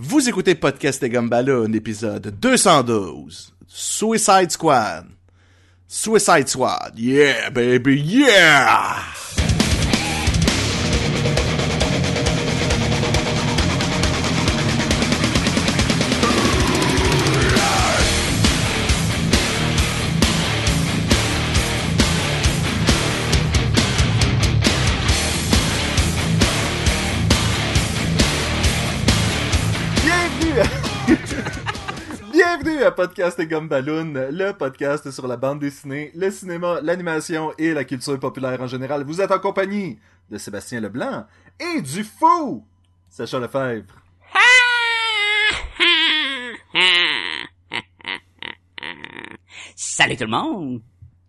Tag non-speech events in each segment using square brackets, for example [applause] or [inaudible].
Vous écoutez Podcast et Gumballoon, épisode 212. Suicide Squad. Suicide Squad. Yeah, baby, yeah! À Podcast et Gumballoon, le podcast sur la bande dessinée, le cinéma, l'animation et la culture populaire en général. Vous êtes en compagnie de Sébastien Leblanc et du fou Sacha Lefebvre. Salut tout le monde!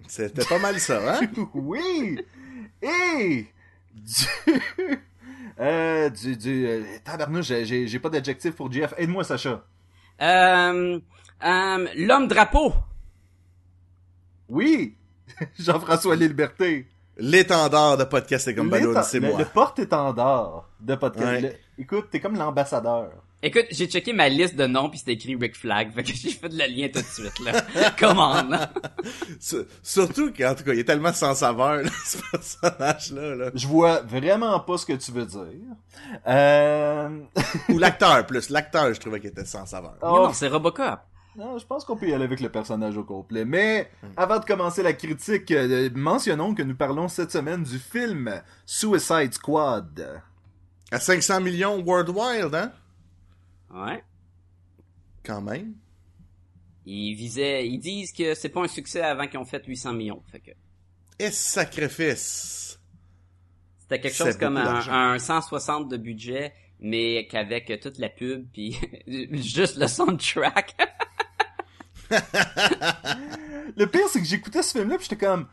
C'était pas mal ça, hein? [laughs] oui Et du... [laughs] Euh, du... du euh, tabarnouche, j'ai- pas d'adjectif pour Jeff. Aide-moi, Sacha. Euh, euh, l'homme drapeau. Oui [laughs] Jean-François Liliberté. L'étendard de Podcast et L'étend- c'est le- moi. Le porte-étendard de podcast. Ouais. Le- Écoute, t'es comme l'ambassadeur. Écoute, j'ai checké ma liste de noms puis c'était écrit Rick Flag, fait que [laughs] j'ai fait le lien tout de suite, là. [laughs] Comment, là? Sur- Surtout qu'en tout cas, il est tellement sans saveur, là, ce personnage-là, là. Je vois vraiment pas ce que tu veux dire. Euh... Ou l'acteur, plus. L'acteur, je trouvais qu'il était sans saveur. Oh, non, c'est Robocop. Non, je pense qu'on peut y aller avec le personnage au complet. Mais avant de commencer la critique, euh, mentionnons que nous parlons cette semaine du film Suicide Squad. À 500 millions worldwide, hein? Ouais. Quand même. Ils visaient, ils disent que c'est pas un succès avant qu'ils ont fait 800 millions, fait que Et sacrifice. c'était quelque C'est chose comme un, un 160 de budget, mais qu'avec toute la pub puis [laughs] juste le soundtrack. [laughs] Le pire, c'est que j'écoutais ce film-là pis j'étais comme...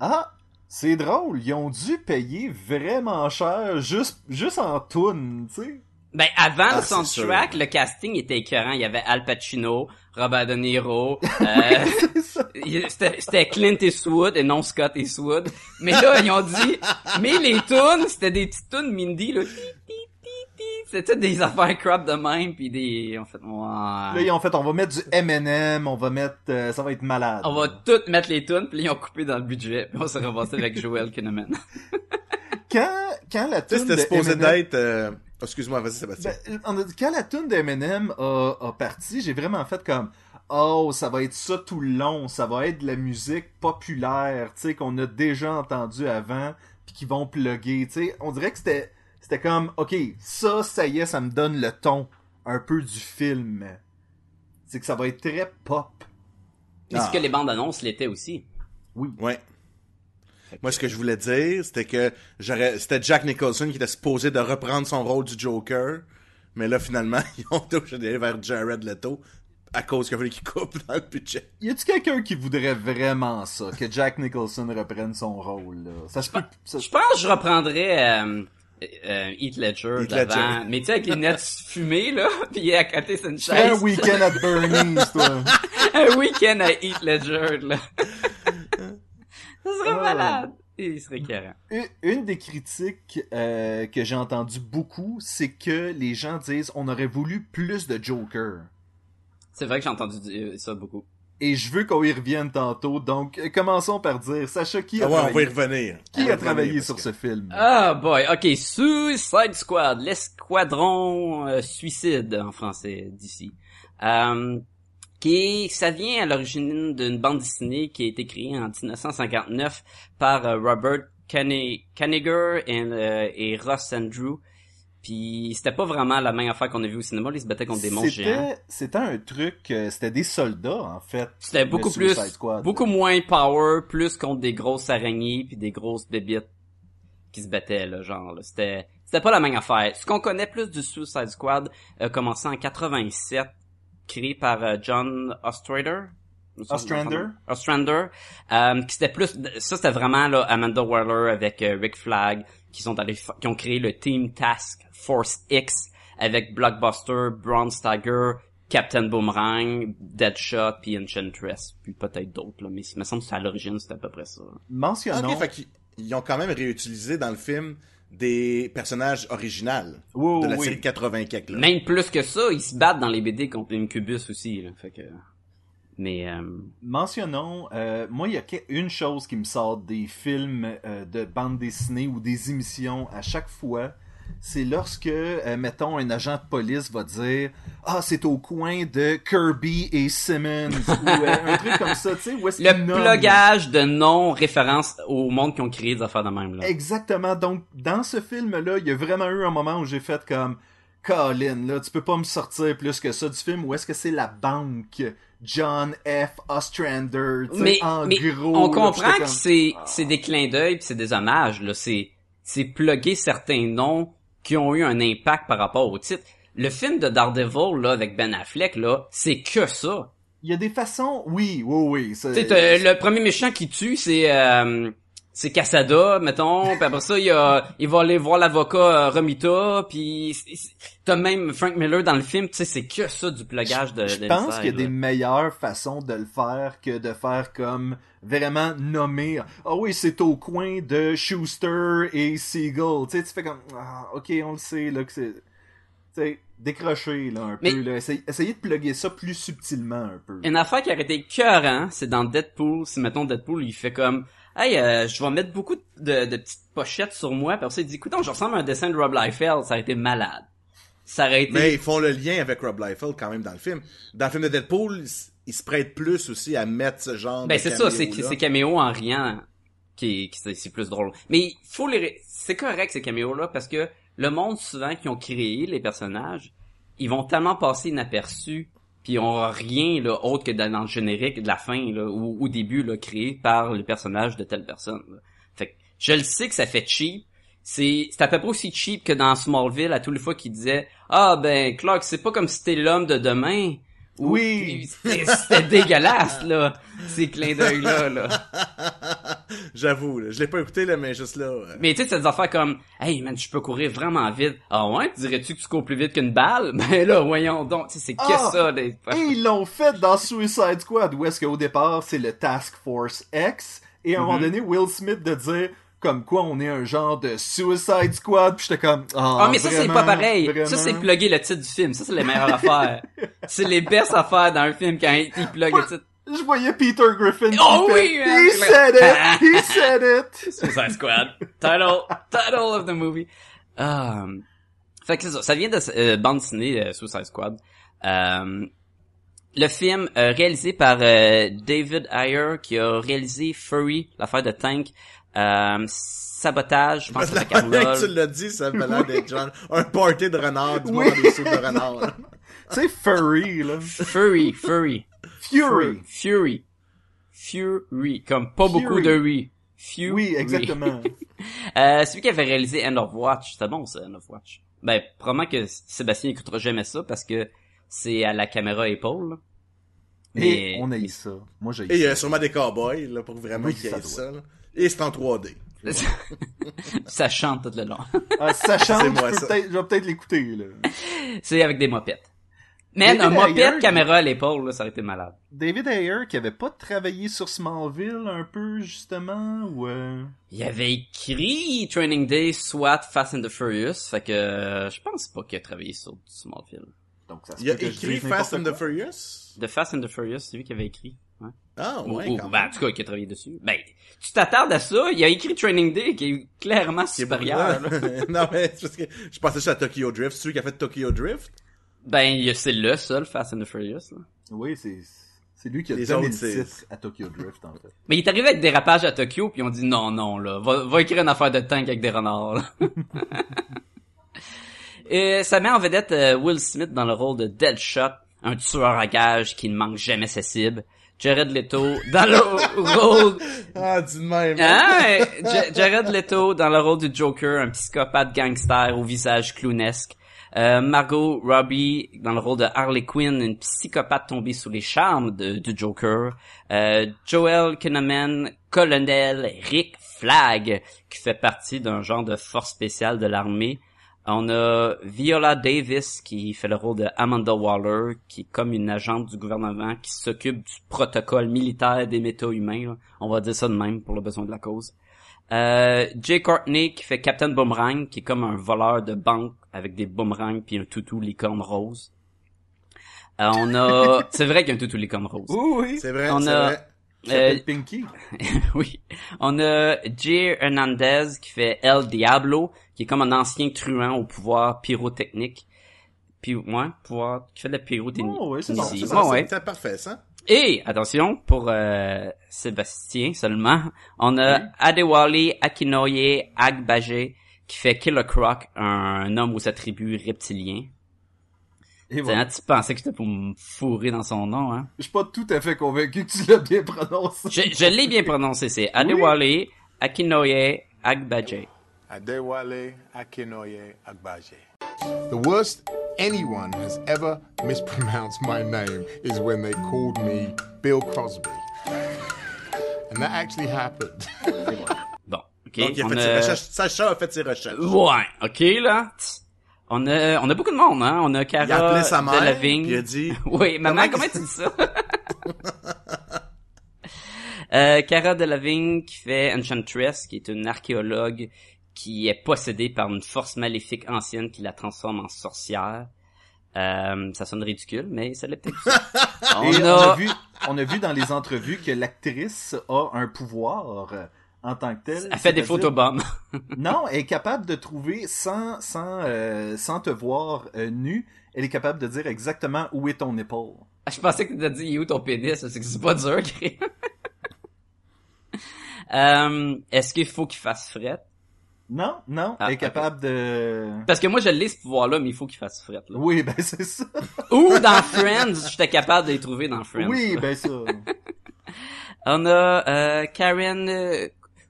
Ah, c'est drôle, ils ont dû payer vraiment cher juste, juste en tune, tu sais. Ben, avant Ah, le c'est soundtrack, le casting était écœurant. Il y avait Al Pacino, Robert De Niro, [laughs] euh, c'était Clint Eastwood et non Scott Eastwood. Mais là, ils ont dit, mais les tunes, c'était des petites tunes Mindy, là. C'était des [laughs] affaires crap de même, puis des, en fait, Là, ouais. ils ont fait, on va mettre du M&M, on va mettre, euh, ça va être malade. On va toutes mettre les tunes, puis là, ils ont coupé dans le budget, puis on s'est ramassé avec Joel Kinnaman. [laughs] Quand, quand la Tu sais, tune c'était de supposé M&M d'être... euh, oh, Excuse-moi, vas-y, Sébastien. Ben, quand la tune d'Eminem a, a parti, j'ai vraiment fait comme Oh, ça va être ça tout le long, ça va être de la musique populaire, tu sais, qu'on a déjà entendu avant, puis qui vont plugger, tu sais. On dirait que c'était c'était comme OK, ça, ça y est, ça me donne le ton un peu du film. C'est que ça va être très pop. Mais Ah. ce que les bandes annonces l'étaient aussi. Ouais. Moi, ce que je voulais dire, c'était que j'aurais, c'était Jack Nicholson qui était supposé de reprendre son rôle du Joker, mais là, finalement, [laughs] ils ont d'aller vers Jared Leto à cause qu'il fallu qu'il coupe dans le budget. Y a-tu quelqu'un qui voudrait vraiment ça, que Jack Nicholson reprenne son rôle là? Ça se peut. ça- Je pense que je reprendrais euh, euh, Heath Ledger Heath d'avant. Ledger. Mais tu sais, avec les nets [laughs] fumées, là, pis à côté, c'est une ferais un chaise. week-end at Bernie's, toi. [laughs] un week-end à Heath Ledger, là. [laughs] Ça serait Ah. malade. Et il serait carré. Une- Une des critiques euh, que j'ai entendu beaucoup, c'est que les gens disent on aurait voulu plus de Joker. C'est vrai que j'ai entendu dire ça beaucoup. Et je veux qu'on y revienne tantôt, donc euh, commençons par dire, Sacha, qui a Ah ouais, on va y travaillé, revenir. qui On a travaillé sur ce film? Ah boy, ok, Suicide Squad, l'escadron euh, suicide en français d'ici. Euh, qui ça vient à l'origine d'une bande dessinée qui a été créée en 1959 par euh, Robert Kane- Kaniger et, euh, et Ross Andrew. Puis c'était pas vraiment la même affaire qu'on a vu au cinéma, ils se battaient contre des monstres géants. C'était un truc, euh, c'était des soldats, en fait. C'était beaucoup plus, Squad. beaucoup moins power, plus contre des grosses araignées puis des grosses bébites qui se battaient là, genre. là. C'était, c'était pas la même affaire. Ce qu'on connaît plus du Suicide Squad a commencé en 87, créé par euh, John Ostrander. Ostrander? Ostrander. Euh, qui c'était plus, ça c'était vraiment là Amanda Waller avec euh, Rick Flag qui sont allés, qui ont créé le Team Task Force X avec Blockbuster, Braun Stagger, Captain Boomerang, Deadshot, puis Enchantress, puis peut-être d'autres, là, mais il me semble que c'est à l'origine, c'était à peu près ça. Mentionnons, Ok, fait qu'ils ils ont quand même réutilisé dans le film des personnages originaux Oui, de la oui. série de 80 quelques, là. Même plus que ça, ils se battent dans les BD contre Incubus aussi, là. Fait que... Mais, euh, Mentionnons, euh, moi, il y a une chose qui me sort des films euh, de bande dessinée ou des émissions à chaque fois. C'est lorsque, euh, mettons, un agent de police va dire Ah, c'est au coin de Kirby et Simmons ou euh, un truc comme ça, tu sais, où est-ce le nomme- plugage de non-référence au monde qui ont créé des affaires de même, là. Exactement. Donc, dans ce film-là, il y a vraiment eu un moment où j'ai fait comme Colin, là, tu peux pas me sortir plus que ça du film. Où est-ce que c'est la banque John F. Ostrander, tu sais, mais, en mais gros. on comprend que comme- c'est c'est des clins d'œil puis c'est des hommages là c'est c'est plugger certains noms qui ont eu un impact par rapport au titre le film de Daredevil là avec Ben Affleck là c'est que ça Il y a des façons, oui, oui, oui. c'est- le premier méchant qui tue c'est euh, c'est Casada mettons puis après ça il a il va aller voir l'avocat euh, Romita puis t'as même Frank Miller dans le film tu sais c'est que ça du plugage de Je pense qu'il y a des meilleures façons de le faire que de faire comme vraiment nommer. Ah oui, c'est au coin de Schuster et Siegel. Tu sais, tu fais comme ah, ok, on le sait là que c'est, tu sais, décrocher là un Mais- peu là. Essayez, essayez de plugger ça plus subtilement un peu. Une affaire qui aurait été cœurant, c'est dans Deadpool, si mettons Deadpool, il fait comme Hey, euh, je vais mettre beaucoup de, de petites pochettes sur moi, puis après ça, il dit, écoute, je ressemble à un dessin de Rob Liefeld, ça aurait été malade. Ça aurait été... Mais ils font le lien avec Rob Liefeld quand même dans le film. Dans le film de Deadpool, ils, se prêtent plus aussi à mettre ce genre ben, de c'est ça, c'est ces caméos en riant qui, qui c'est- c'est plus drôle. Mais il faut les... C'est correct, ces caméos-là, parce que le monde, souvent, qui ont créé les personnages, ils vont tellement passer inaperçus puis ils ont rien là, autre que dans, le générique de la fin ou au début là, créé par le personnage de telle personne. là. Fait que je le sais que ça fait cheap. C'est à peu près aussi cheap que dans Smallville à toutes les fois qu'il disait ah ben Clark c'est pas comme si c'était l'homme de demain. Ou- Oui. [laughs] C'était dégueulasse là ces clins d'œil là là. [laughs] J'avoue, là, je l'ai pas écouté là, mais juste là. euh, Mais tu sais, c'est des affaires comme Hey man, je peux courir vraiment vite. Ah ouais, dirais-tu que tu cours plus vite qu'une balle? [laughs] Ben là, voyons donc, tu sais, c'est que Ah! ça. des- Et ils l'ont fait dans Suicide Squad, où est-ce qu'au départ, c'est le Task Force X, et à un moment donné, Will Smith de dire comme quoi on est un genre de Suicide Squad, puis j'étais comme ah, Ah, mais ça, c'est pas pareil. vraiment. Ça, c'est plugger le titre du film. Ça, c'est les meilleures affaires. [laughs] C'est les best affaires dans un film quand il il plug le titre. Je voyais Peter Griffin Oh fait, oui, man. He said it! He [laughs] said it! Suicide Squad. Title, title of the movie. Um, fait que c'est ça. Ça vient de euh, bande dessinée euh, Suicide Squad. Um, le film euh, réalisé par euh, David Ayer qui a réalisé Furry, l'affaire de Tank, euh, Sabotage, je pense que la c'est tu l'as dit, ça me l'air d'être genre un party de renard, du Oui. monde des de renard. [laughs] Tu sais, Furry, là. Furry, Furry, Fury. Fury, Fury, comme pas beaucoup de Ri. Fury. Oui, exactement. [laughs] Euh, celui qui avait réalisé End of Watch, c'était bon ça, End of Watch. Ben, probablement que Sébastien écoutera jamais ça parce que c'est à la caméra épaule. là. Et on a eu ça. Moi, j'ai eu Et il y ça. a sûrement des cowboys, là, pour vraiment Oui, qu'il y ça ait doit. ça, là. Et c'est en 3D. [laughs] ça chante tout le long. Ah, que je, moi, peux ça. peut-être- je vais peut-être l'écouter, là. c'est avec des mopettes. Mais David un moped Ayer, caméra à l'épaule, là, ça aurait été malade. David Ayer, qui avait pas travaillé sur Smallville un peu, justement, ou... euh, Il avait écrit Training Day, SWAT, Fast and the Furious, fait que euh, je pense pas qu'il a travaillé sur Smallville. Donc, ça se Il a peut je écrit Fast and the. Furious? The Fast and the Furious, c'est lui qui avait écrit. Ah, Ou- ouais, ou- quand ben, même. en tout cas, qui a travaillé dessus. Ben, tu t'attardes à ça, il a écrit Training Day, qui est clairement supérieur. [laughs] non, mais c'est parce que je pensais juste à Tokyo Drift. C'est celui qui a fait Tokyo Drift? Ben, il y a- c'est le seul Fast and the Furious. Là. Oui, c'est... C'est lui qui a Les donné autres, le à Tokyo Drift, en fait. Mais il est arrivé avec des rapages à Tokyo, puis on dit non, non, là, va, va écrire une affaire de tank avec des renards. là. [laughs] Et ça met en vedette euh, Will Smith dans le rôle de Deadshot, un tueur à gages qui ne manque jamais sa cible. Jared Leto dans le rôle [laughs] Ah, dis de même. Hein? Ja- Jared Leto dans le rôle du Joker, un psychopathe gangster au visage clownesque. Euh, Margot Robbie dans le rôle de Harley Quinn, une psychopathe tombée sous les charmes de- du Joker. Euh, Joel Kinnaman, colonel Rick Flag, qui fait partie d'un genre de force spéciale de l'armée. On a Viola Davis qui fait le rôle de Amanda Waller, qui est comme une agente du gouvernement qui s'occupe du protocole militaire des méta humains. là. On va dire ça de même pour le besoin de la cause. Euh, Jay Courtney qui fait Captain Boomerang, qui est comme un voleur de banque avec des boomerangs puis un toutou licorne rose. Euh, on a, [laughs] c'est vrai qu'il y a un toutou licorne rose. Oui, oui. C'est vrai, On c'est a- vrai. Euh, Pinky? [laughs] oui. On a Jay Hernandez qui fait El Diablo, qui est comme un ancien truand au pouvoir pyrotechnique. Puis, ouais, pouvoir, qui fait de la pyrotechnie. Oh, oui, c'est bon, c'est Ça, Ouais, parfait, ça. Et, attention, pour euh, Sébastien seulement, on a Adewale Akinoye Agbaje qui fait Killer Croc, un homme aux attributs reptiliens. Voilà. hein, tu pensais que c'était pour me fourrer dans son nom, hein? Je suis pas tout à fait convaincu que tu l'as bien prononcé. Je, je l'ai bien prononcé, c'est Adewale Akinoye Agbaje. Adewale Akinoye Agbaje. The worst anyone has ever mispronounced my name is when they called me Bill Crosby. And that actually happened. Bon, ok. Donc, il a on fait a- ses recherches. Sacha a fait ses recherches. Ouais, ok, là. Tss. On a, on a beaucoup de monde, hein. On a Cara Il a appelé sa mère, Delevingne. puis il a dit... [laughs] Oui, maman, Comment tu dis ça? [laughs] euh, Cara Delevingne qui fait Enchantress, qui est une archéologue qui est possédée par une force maléfique ancienne qui la transforme en sorcière. Euh, ça sonne ridicule, mais ça l'est peut-être. on, [laughs] Et on a... a vu, on a vu dans les entrevues que l'actrice a un pouvoir en tant que tel. Elle fait des photobombes. [laughs] Non, elle est capable de trouver sans sans euh, sans te voir euh, nu. Elle est capable de dire exactement où est ton épaule. Ah, Je pensais que t'as dit, il est où ton pénis? C'est que c'est pas dur, [laughs] euh, est-ce qu'il faut qu'il fasse fret? Non, non, Ah, elle est capable de. Parce que moi, je l'ai ce pouvoir-là, mais il faut qu'il fasse fret, là. Oui, ben c'est ça. [laughs] Ou dans Friends, j'étais capable de les trouver dans Friends. Oui, ben ça. On a euh, Karen euh,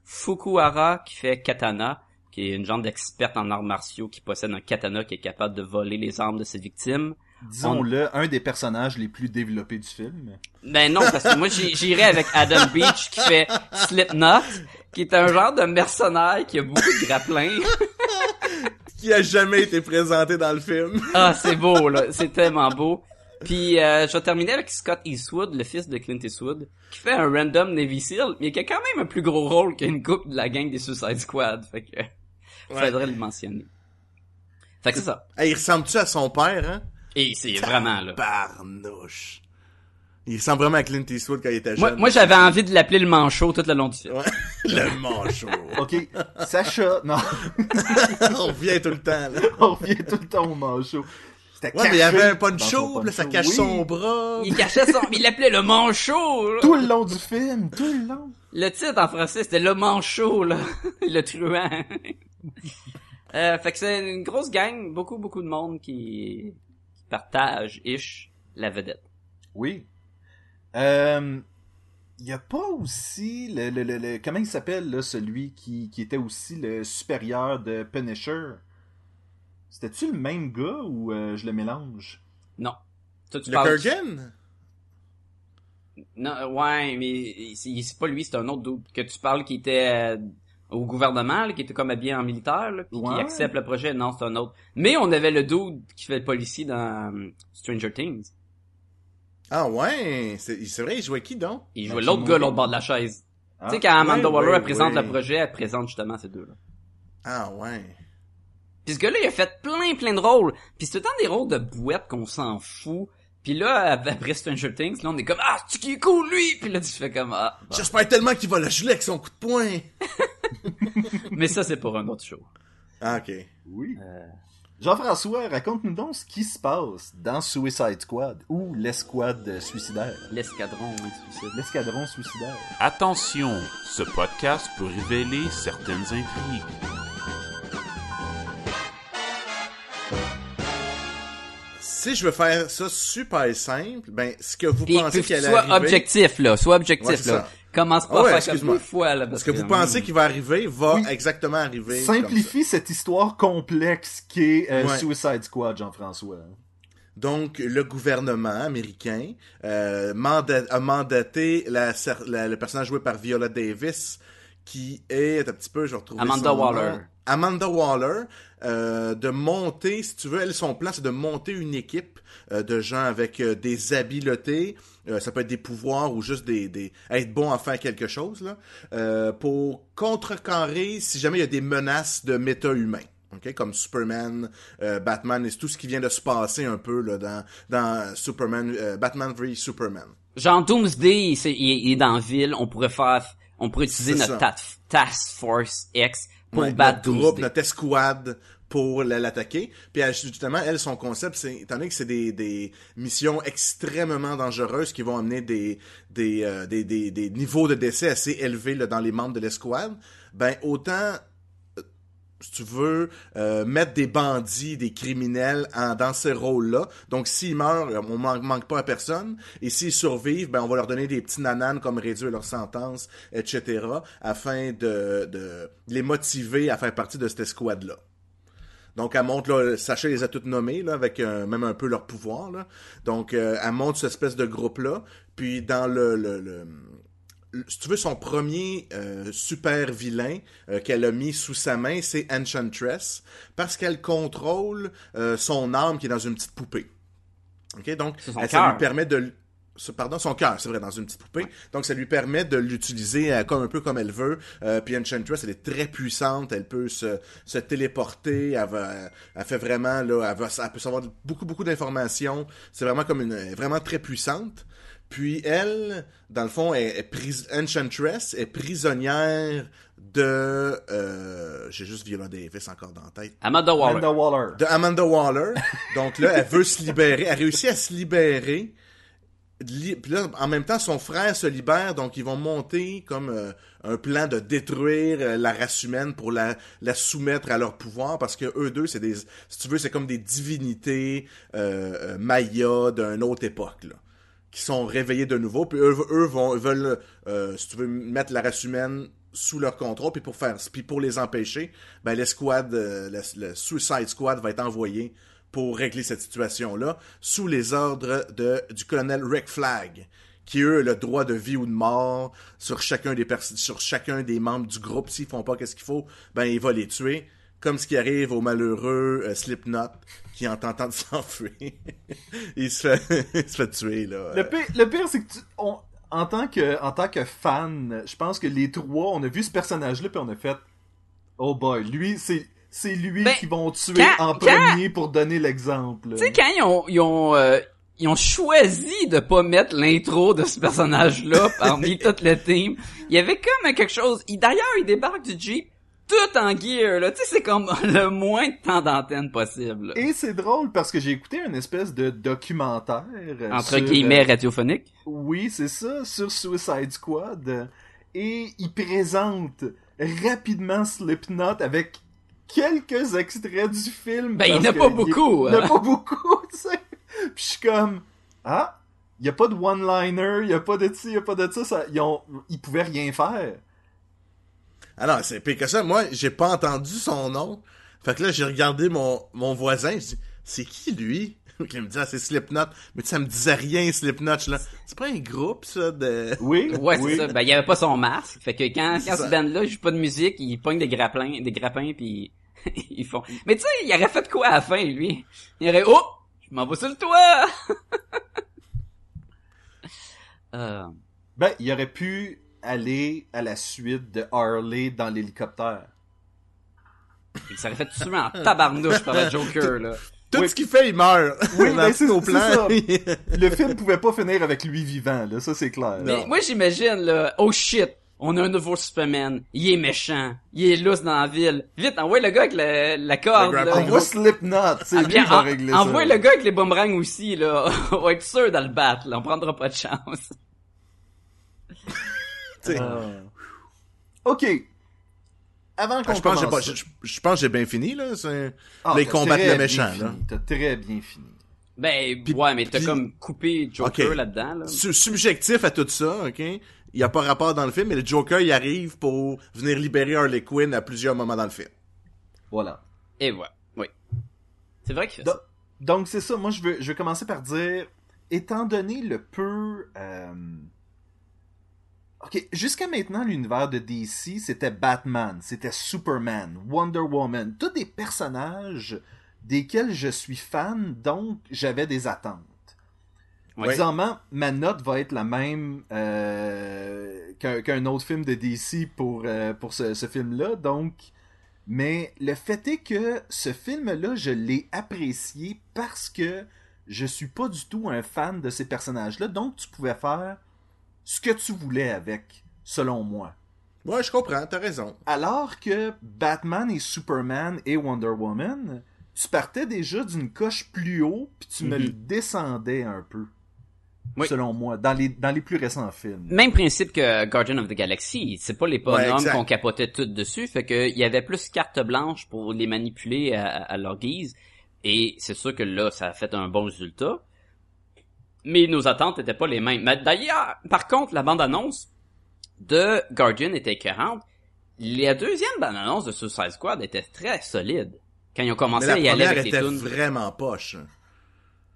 Fukuhara qui fait Katana, qui est une genre d'experte en arts martiaux qui possède un katana qui est capable de voler les armes de ses victimes. Disons-le, un des personnages les plus développés du film. Ben non, parce que moi j'irais avec Adam Beach qui fait Slipknot, qui est un genre de mercenaire qui a beaucoup de grappins. [laughs] Qui a jamais été présenté dans le film. Ah, c'est beau, là. C'est tellement beau. Puis, euh, je vais terminer avec Scott Eastwood, le fils de Clint Eastwood, qui fait un random Navy Seal, mais qui a quand même un plus gros rôle qu'une coupe de la gang des Suicide Squad. Fait que, [laughs] faudrait le mentionner. Fait que c'est ça. Hey, il ressemble-tu à son père, hein? Et c'est vraiment, là. Barnouche. Il ressemble vraiment à Clint Eastwood quand il était Moi, jeune. moi j'avais envie de l'appeler le manchot tout le long du film. Ouais. [laughs] Le manchot. Ok, Sacha, non, [laughs] On revient tout le temps, là. on revient tout le temps au manchot. C'était Ouais, mais il y avait un poncho, puis là, ça poncho. cache Oui, son bras. Il cachait son... Il l'appelait le manchot, là. Tout le long du film, tout le long. Le titre en français, c'était Le Manchot, là. [laughs] le truand. euh, fait que c'est une grosse gang, beaucoup, beaucoup de monde qui, qui partage, ish, la vedette. Oui. Euh, il y a pas aussi le, le, le, le- comment il s'appelle là celui qui, qui était aussi le supérieur de Punisher? C'était-tu le même gars ou euh, je le mélange? Non. Toi, tu Le parles- Kurgan? Non, euh, ouais, mais c'est c'est pas lui, c'est un autre dude que tu parles qui était euh, au gouvernement, là, qui était comme habillé en militaire, là, puis qui accepte le projet. Non, c'est un autre. Mais on avait le dude qui fait le policier dans euh, Stranger Things. Ah ouais, c'est c'est vrai, il jouait qui donc? Il Ben, jouait l'autre gars, gars. l'autre bord de la chaise. Ah, tu sais, quand Amanda ouais, Waller ouais, elle présente ouais. le projet, elle présente justement ces deux-là. Ah ouais. Puis ce gars-là, il a fait plein, plein de rôles. Puis c'est tout le temps des rôles de bouette qu'on s'en fout. Puis là, après Stranger Things, là, on est comme, ah, c'est qui est cool, lui! Puis là, tu fais comme, ah. bon. J'espère tellement qu'il va le geler avec son coup de poing. [laughs] Mais ça, c'est pour un autre show. Ah ok. Oui. Jean-François, raconte-nous donc ce qui se passe dans Suicide Squad ou l'escouade suicidaire. L'escadron, suicide. L'escadron suicidaire. Attention, ce podcast peut révéler certaines intrigues. Si je veux faire ça super simple, ben, ce que vous Puis, pensez qu'il allait arriver... objectif, là. Sois objectif, Ouais, là. ça. Commence pas Ah ouais, à faire comme fois, là. Ce que vous pensez qu'il va arriver va Oui. exactement arriver. Simplifie cette histoire complexe qu'est euh, Ouais. Suicide Squad, Jean-François. Donc, le gouvernement américain euh, a mandaté la, cer- la- le personnage joué par Viola Davis, qui est un petit peu, je retrouve Amanda Waller. Amanda Waller euh, de monter, si tu veux, elle, son plan, c'est de monter une équipe euh, de gens avec euh, des habiletés, euh, ça peut être des pouvoirs ou juste des, des être bon à faire quelque chose, là, euh, pour contrecarrer si jamais il y a des menaces de méta-humains. comme Superman, euh, Batman et tout ce qui vient de se passer un peu là, dans, dans Superman, euh, Batman v Superman. Genre Doomsday, il, est- il est dans la ville, on pourrait faire, on pourrait utiliser notre ta- Task Force X pour Ouais, battre notre groupe, notre escouade pour l'attaquer. Puis justement, elle, son concept, c'est étant donné que c'est des, des missions extrêmement dangereuses qui vont amener des, des, euh, des, des, des niveaux de décès assez élevés là, dans les membres de l'escouade, ben autant si tu veux, euh, mettre des bandits, des criminels dans ces rôles-là. Donc, s'ils meurent, euh, on manque, manque pas à personne. Et s'ils survivent, ben, on va leur donner des petits nananes comme réduire leur sentence, etc., afin de, les motiver à faire partie de cette escouade-là. Donc, elle montre, là, Sacha les a toutes nommées, avec euh, même un peu leur pouvoir. Donc, elle montre cette espèce de groupe-là. Puis, dans le- si tu veux, son premier euh, super vilain euh, qu'elle a mis sous sa main, c'est Enchantress, parce qu'elle contrôle euh, son âme qui est dans une petite poupée. Ok, donc C'est son elle- ça lui permet de, pardon, son cœur, c'est vrai, dans une petite poupée. Donc ça lui permet de l'utiliser euh, comme un peu comme elle veut. Euh, puis Enchantress, elle est très puissante, elle peut se, se téléporter, elle, va, elle fait vraiment là, elle, va, elle peut savoir beaucoup beaucoup d'informations. C'est vraiment comme une, vraiment très puissante. Puis elle, dans le fond, est, est pris- Enchantress est prisonnière de, euh, j'ai juste Viola Davis encore dans la tête Amanda Waller. Amanda Waller. de Amanda Waller. Donc là, elle veut se libérer. Elle réussit à se libérer. Li- Puis là, en même temps, son frère se libère, donc ils vont monter comme euh, un plan de détruire euh, la race humaine pour la, la soumettre à leur pouvoir, parce que eux deux, c'est des, si tu veux, c'est comme des divinités euh, euh, mayas d'une autre époque, là, qui sont réveillés de nouveau. Puis eux, eux vont, veulent, euh, si tu veux, mettre la race humaine sous leur contrôle, puis pour faire, puis pour les empêcher, ben l'escouade, euh, le, Suicide Squad va être envoyé pour régler cette situation-là, sous les ordres de, du colonel Rick Flag, qui eux le droit de vie ou de mort sur chacun des sur chacun des membres du groupe. S'ils font pas qu'est-ce qu'il faut, ben il va les tuer. Comme ce qui arrive au malheureux euh, Slipknot, qui en tentant de [laughs] s'enfuir, il se fait, [laughs] il se fait tuer là. Le pire, le pire, c'est que tu- on- en tant que en tant que fan, je pense que les trois, on a vu ce personnage-là puis on a fait Oh boy, lui c'est c'est lui Ben, qui vont tuer quand- en quand- premier pour donner l'exemple. Tu sais, quand ils ont, ils ont, euh, ils ont choisi de pas mettre l'intro de ce personnage-là parmi [laughs] toute le team, il y avait comme quelque chose. il- D'ailleurs, il débarque du Jeep tout en gear, là. Tu sais, c'est comme [laughs] le moins de temps d'antenne possible. là. Et c'est drôle parce que j'ai écouté une espèce de documentaire euh, Entre sur, guillemets euh, radiophonique. Oui, c'est ça, sur Suicide Squad. Et il présente rapidement Slipknot avec quelques extraits du film. Ben, il n'y en a que pas beaucoup, Il n'y en hein. a pas beaucoup, [laughs] tu sais. Puis je suis comme, ah, il n'y a pas de one-liner, il n'y a pas de ci, il n'y a pas de ça, ça. Ils, ont, ils pouvaient rien faire. Alors, c'est pire que ça. Moi, j'ai pas entendu son nom. Fait que là, j'ai regardé mon, mon voisin. Je dis, c'est qui lui? [laughs] Il me dit, ah, c'est Slipknot. Mais tu sais, ça me disait rien, Slipknot. Là, c'est pas un groupe, ça, de... Oui, Ouais, oui. c'est ça. Ben, il y avait pas son masque. Fait que quand, quand ça. ce band-là joue pas de musique, ils pognent des grappins, des grappins puis [laughs] ils font. Mais tu sais, il aurait fait quoi à la fin, lui? Il aurait, oh! Je m'en vais sur le toit! [laughs] euh, Ben, il aurait pu aller à la suite de Harley dans l'hélicoptère. il s'aurait fait tuer en tabarnouche par le [laughs] Joker, là. Tout Oui. ce qu'il fait, il meurt. Oui, [laughs] Dans ben, c'est- plans. ça. [laughs] Le film pouvait pas finir avec lui vivant, là, ça c'est clair. Mais moi, j'imagine, là, oh shit! On a un nouveau Superman. Il est méchant. Il est lousse dans la ville. Vite, envoie le gars avec la, la corde, là. Envoie Slipknot, c'est Ah, lui bien, qui va en- régler ça. envoie le gars avec les boomerangs aussi, là. On va être sûr de le battre, là. On prendra pas de chance. Sais, Ah. Ok. Avant qu'on ah, je pense, que j'ai commence pas- je, je pense que j'ai bien fini, là. C'est... Ah, les très le méchant, là. T'as très bien fini. Ben, ouais, mais t'as comme coupé Joker Ok. là-dedans, là. Su- subjectif à tout ça, ok? Il y a pas rapport dans le film, mais le Joker, il arrive pour venir libérer Harley Quinn à plusieurs moments dans le film. Voilà. Et voilà. Oui. C'est vrai qu'il fait ça. Donc c'est ça, moi je veux, je commencer par dire, étant donné le peu... euh, Ok, jusqu'à maintenant, l'univers de DC, c'était Batman, c'était Superman, Wonder Woman, tous des personnages desquels je suis fan, donc j'avais des attentes. Bizarrement, ma note va être la même euh, qu'un autre film de DC pour, euh, pour ce, ce film-là, donc... Mais le fait est que ce film-là, je l'ai apprécié parce que je suis pas du tout un fan de ces personnages-là, donc tu pouvais faire ce que tu voulais avec, selon moi. Ouais, je comprends, t'as raison. Alors que Batman et Superman et Wonder Woman, tu partais déjà d'une coche plus haut, puis tu me Mhm. le descendais un peu. Oui. Selon moi, dans les, dans les plus récents films. Même principe que Guardian of the Galaxy. C'est pas les bonhommes qu'on capotait tout dessus. Fait que il y avait plus carte blanche pour les manipuler à, à leur guise. Et c'est sûr que là, ça a fait un bon résultat. Mais nos attentes étaient pas les mêmes. Mais d'ailleurs, par contre, la bande-annonce de Guardian était écœurante. La deuxième bande-annonce de Suicide Squad était très solide. Quand ils ont commencé à y aller avec les était tunes. vraiment poche.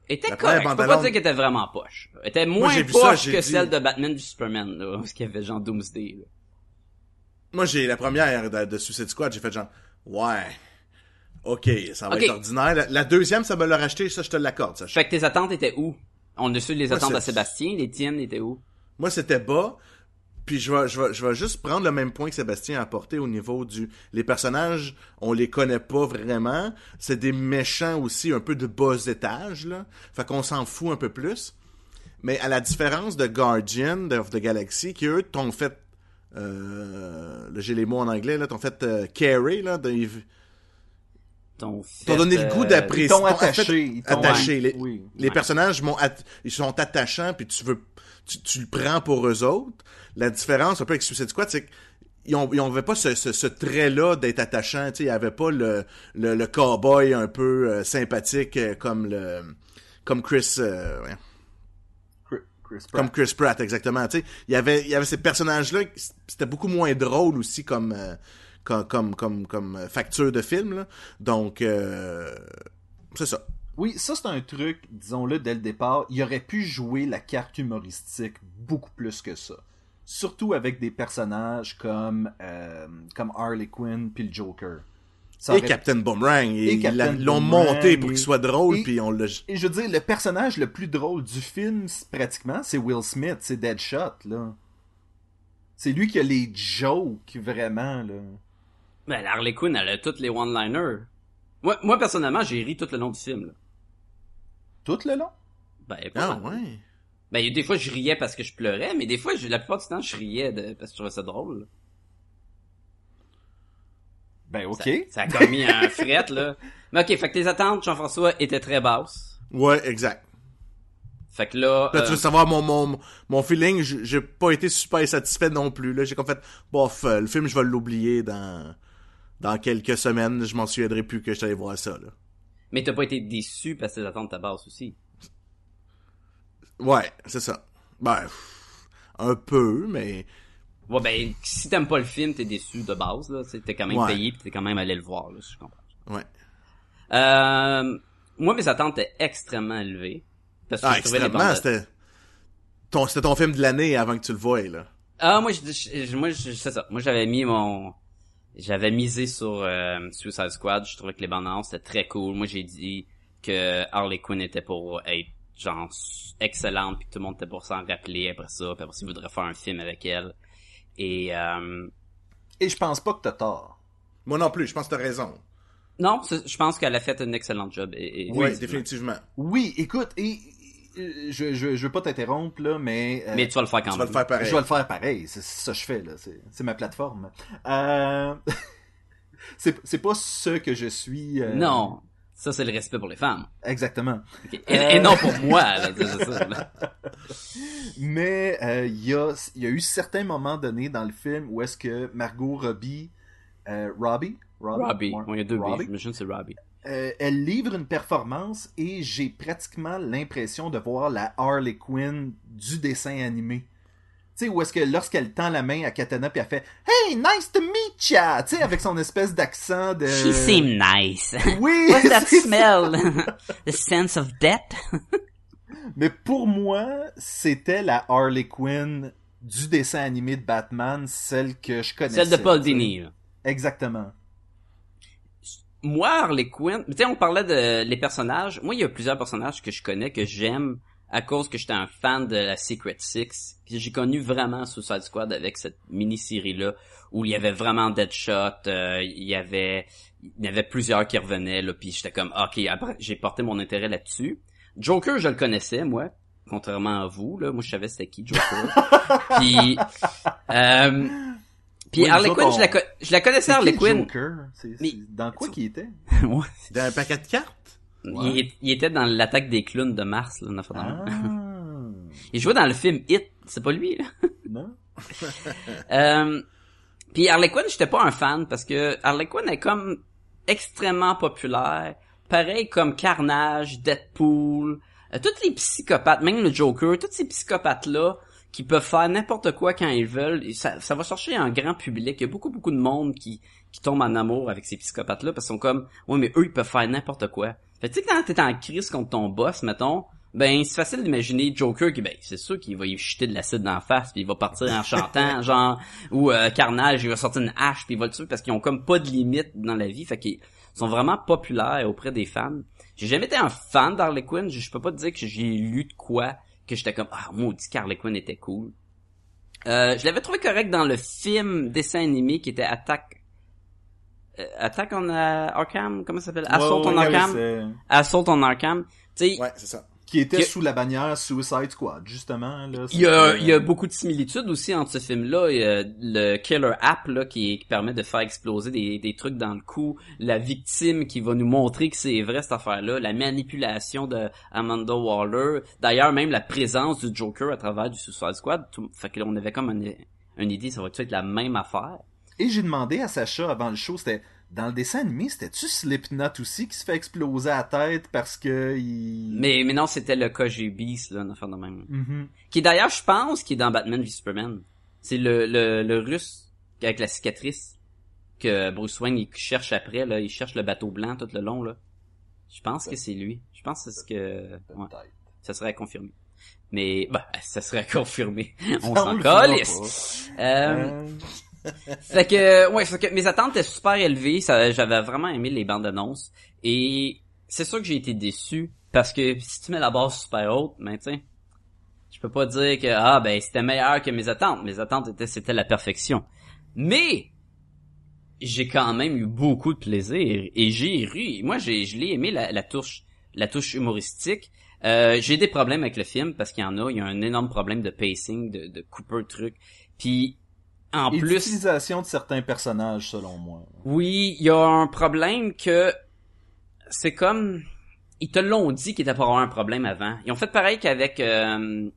était La correct. Je peux pas dire qu'elle était vraiment poche. Elle était moins ça, poche que dit- celle de Batman du Superman, là. Parce qu'il y avait genre Doomsday, là. Moi, j'ai la première de, de Suicide Squad, j'ai fait genre, ouais, ok, ça va être ordinaire. La, la deuxième, ça me l'a racheté, ça, je te l'accorde. Fait que tes attentes étaient où? On a su les attentes à Sébastien, les tiennes étaient où? Moi, c'était bas. Puis je vais, je, vais, je vais juste prendre le même point que Sébastien a apporté au niveau du... Les personnages, on les connaît pas vraiment. C'est des méchants aussi, un peu de bas étage, là. Fait qu'on s'en fout un peu plus. Mais à la différence de Guardian of the Galaxy, qui eux t'ont fait... Euh, j'ai les mots en anglais, là. T'ont fait euh, carry, là. de- Ton T'ont donné le goût Ils d'apprécier. t'ont t'ont- attaché. ils t'ont- attaché. Les, Oui. les Ouais. personnages m'ont att- ils sont attachants puis tu veux tu, tu le prends pour eux autres. La différence un peu avec Suicide Squad, c'est qu'ils ont, ils avaient pas ce, ce, ce trait-là d'être attachant. Tu sais, ils avaient pas le, le, le cowboy un peu euh, sympathique euh, comme le comme Chris euh, ouais, Chris- Pratt. comme Chris Pratt exactement. Tu sais, il y avait il y avait ces personnages-là. C'était beaucoup moins drôle aussi comme euh, comme comme comme, comme euh, facture de film. Là. Donc euh, c'est ça. Oui, ça c'est un truc, disons-le dès le départ, il aurait pu jouer la carte humoristique beaucoup plus que ça. Surtout avec des personnages comme euh, comme Harley Quinn puis le Joker. Ça Et aurait- Captain Boomerang, Et ils l'ont monté pour qu'il soit drôle, et- puis on l'a. Et je veux dire, le personnage le plus drôle du film, pratiquement, c'est Will Smith, c'est Deadshot, là. C'est lui qui a les jokes, vraiment, là. Ben, Harley Quinn, elle a toutes les one-liners. Moi, moi, personnellement, j'ai ri tout le long du film, là. Tout le long? Ben, pas Ah ouais. Ben, des fois, je riais parce que je pleurais, mais des fois, je- la plupart du temps, je riais de, parce que je trouvais ça drôle. Ben, ok. Ça, ça a commis un [laughs] fret, là. Mais ok, fait que tes attentes, Jean-François, étaient très basses. Ouais, exact. Fait que là, Là, euh, tu veux savoir mon, mon, mon feeling, j'ai pas été super satisfait non plus. Là, j'ai comme fait, bof, euh, le film, je vais l'oublier dans, dans quelques semaines. Je m'en souviendrai plus que j'allais voir ça, là. mais t'as pas été déçu parce que tes attentes étaient basses aussi. Ouais, c'est ça. Ben, un peu, mais Ouais, ben, si t'aimes pas le film, t'es déçu de base, là. T'es quand même Ouais. payé pis t'es quand même allé le voir, là, si je comprends. ouais. Euh, moi, mes attentes étaient extrêmement élevées. Parce que Ah, je extrêmement, c'était ton, c'était ton film de l'année avant que tu le voies, là. Ah, moi, je, je- je- moi, je- c'est ça. Moi, j'avais mis mon, j'avais misé sur euh, Suicide Squad. Je trouvais que les bandes annonces étaient très cool. Moi, j'ai dit que Harley Quinn était pour être genre excellente, puis que tout le monde était pour s'en rappeler après ça, puis après ça, voudrait faire un film avec elle. Et euh, Et je pense pas que t'as tort. Moi non plus, je pense que t'as raison. non, je pense qu'elle a fait un excellent job. Et, et- Oui, définitivement. Oui, écoute, et je, je, je veux pas t'interrompre, là, mais... euh, Mais tu vas le faire quand Tu même. vas le faire pareil. Je vais le faire pareil, c'est ça que je fais, là. C'est c'est ma plateforme. Euh... [laughs] c'est c'est pas ce que je suis... euh, Non, ça c'est le respect pour les femmes. Exactement. Et, Euh. et non pour moi. Là, c'est ça, là. [laughs] Mais euh, il y, a, il y a eu certains moments donnés dans le film où est-ce que Margot Robbie... euh, Robbie? Robbie? Ouais, Oui, il y a deux B. Robbie. J'imagine que c'est Robbie. Euh, elle livre une performance et j'ai pratiquement l'impression de voir la Harley Quinn du dessin animé. Tu sais, où est-ce que lorsqu'elle tend la main à Katana puis elle fait Hey, nice to meet ya! Tu sais, avec son espèce d'accent de. She seemed nice. [laughs] Oui! What's that smell? [laughs] The sense of death? [laughs] Mais pour moi, c'était la Harley Quinn du dessin animé de Batman, celle que je connaissais. Celle de Paul. Dini. Exactement. Moi, Harley Quinn, tu sais, on parlait de les personnages. Moi, il y a plusieurs personnages que je connais, que j'aime, à cause que j'étais un fan de la Secret Six. J'ai connu vraiment Suicide Squad avec cette mini-série-là, où il y avait vraiment Deadshot, euh, il y avait il y avait plusieurs qui revenaient, là, puis j'étais comme, ok, après, j'ai porté mon intérêt là-dessus. Joker, je le connaissais, moi, contrairement à vous, là. Moi, je savais c'était qui, Joker. [laughs] puis, euh, puis Oui, Harley Quinn, on- je la, co- je la connaissais, Harley qui, Quinn. Mais- Dans quoi qu'il était? [laughs] Ouais. Dans un paquet de cartes? Il, était dans l'attaque des clowns de Mars, là. Ah. [laughs] Il jouait dans le film Hit, c'est pas lui, là? [laughs] Non? Euh, puis Harley Quinn, j'étais pas un fan parce que Harley Quinn est comme extrêmement populaire, pareil comme Carnage, Deadpool, euh, tous les psychopathes, même le Joker, tous ces psychopathes là qui peuvent faire n'importe quoi quand ils veulent, ça, va chercher un grand public. Il y a beaucoup beaucoup de monde qui qui tombe en amour avec ces psychopathes là parce qu'ils sont comme ouais mais eux ils peuvent faire n'importe quoi. Fait tu sais quand t'es en crise contre ton boss mettons ben c'est facile d'imaginer Joker qui ben c'est sûr qu'il va y jeter de l'acide dans la face puis il va partir en chantant [laughs] genre ou euh, Carnage il va sortir une hache puis il va le tuer parce qu'ils ont comme pas de limite dans la vie fait qu'ils sont vraiment populaires auprès des fans. J'ai jamais été un fan d'Harley Quinn, je peux pas te dire que j'ai lu de quoi que j'étais comme ah maudit qu'Harley Quinn était cool. Euh, je l'avais trouvé correct dans le film dessin animé qui était Attack euh, Attack on euh, Arkham, comment ça s'appelle? Assault Ouais, on ouais, Arkham? Assault on Arkham. Tu sais, Ouais, c'est ça. Qui était sous la bannière Suicide Squad, justement. Là, Il y a, il y a beaucoup de similitudes aussi entre ce film-là et euh, le Killer App là, qui, qui permet de faire exploser des, des trucs dans le cou, la victime qui va nous montrer que c'est vrai cette affaire-là, la manipulation de Amanda Waller, d'ailleurs même la présence du Joker à travers du Suicide Squad, tout, fait que là, on avait comme une, une idée, ça va être la même affaire. Et j'ai demandé à Sacha avant le show, c'était dans le dessin animé, c'était-tu Slipknot aussi qui se fait exploser la tête parce que il... Mais, mais non, c'était le KG Beast, là, une affaire de même. Mhm. Qui d'ailleurs, je pense, qui est dans Batman v Superman. C'est le, le, le russe avec la cicatrice que Bruce Wayne il cherche après, là. Il cherche le bateau blanc tout le long, là. Je pense que c'est lui. Je pense que c'est ce que... Ouais, ça serait à confirmer. Mais, bah, ça serait [laughs] à confirmer. On s'en le fera calisse. Euh, Euh, [laughs] fait que, ouais, fait que mes attentes étaient super élevées. J'avais vraiment aimé les bandes annonces. Et c'est sûr que j'ai été déçu. Parce que si tu mets la base super haute, ben, tu je peux pas dire que, ah, ben, c'était meilleur que mes attentes. Mes attentes étaient, c'était la perfection. Mais, j'ai quand même eu beaucoup de plaisir. Et j'ai ri. Moi, j'ai, je l'ai aimé, la, touche, la touche humoristique. Euh, j'ai des problèmes avec le film parce qu'il y en a. Il y a un énorme problème de pacing, de, de trucs. Puis, en et plus, l'utilisation de certains personnages, selon moi. oui, il y a un problème que c'est comme ils te l'ont dit qu'il était pas avoir un problème avant. Ils ont fait pareil qu'avec euh,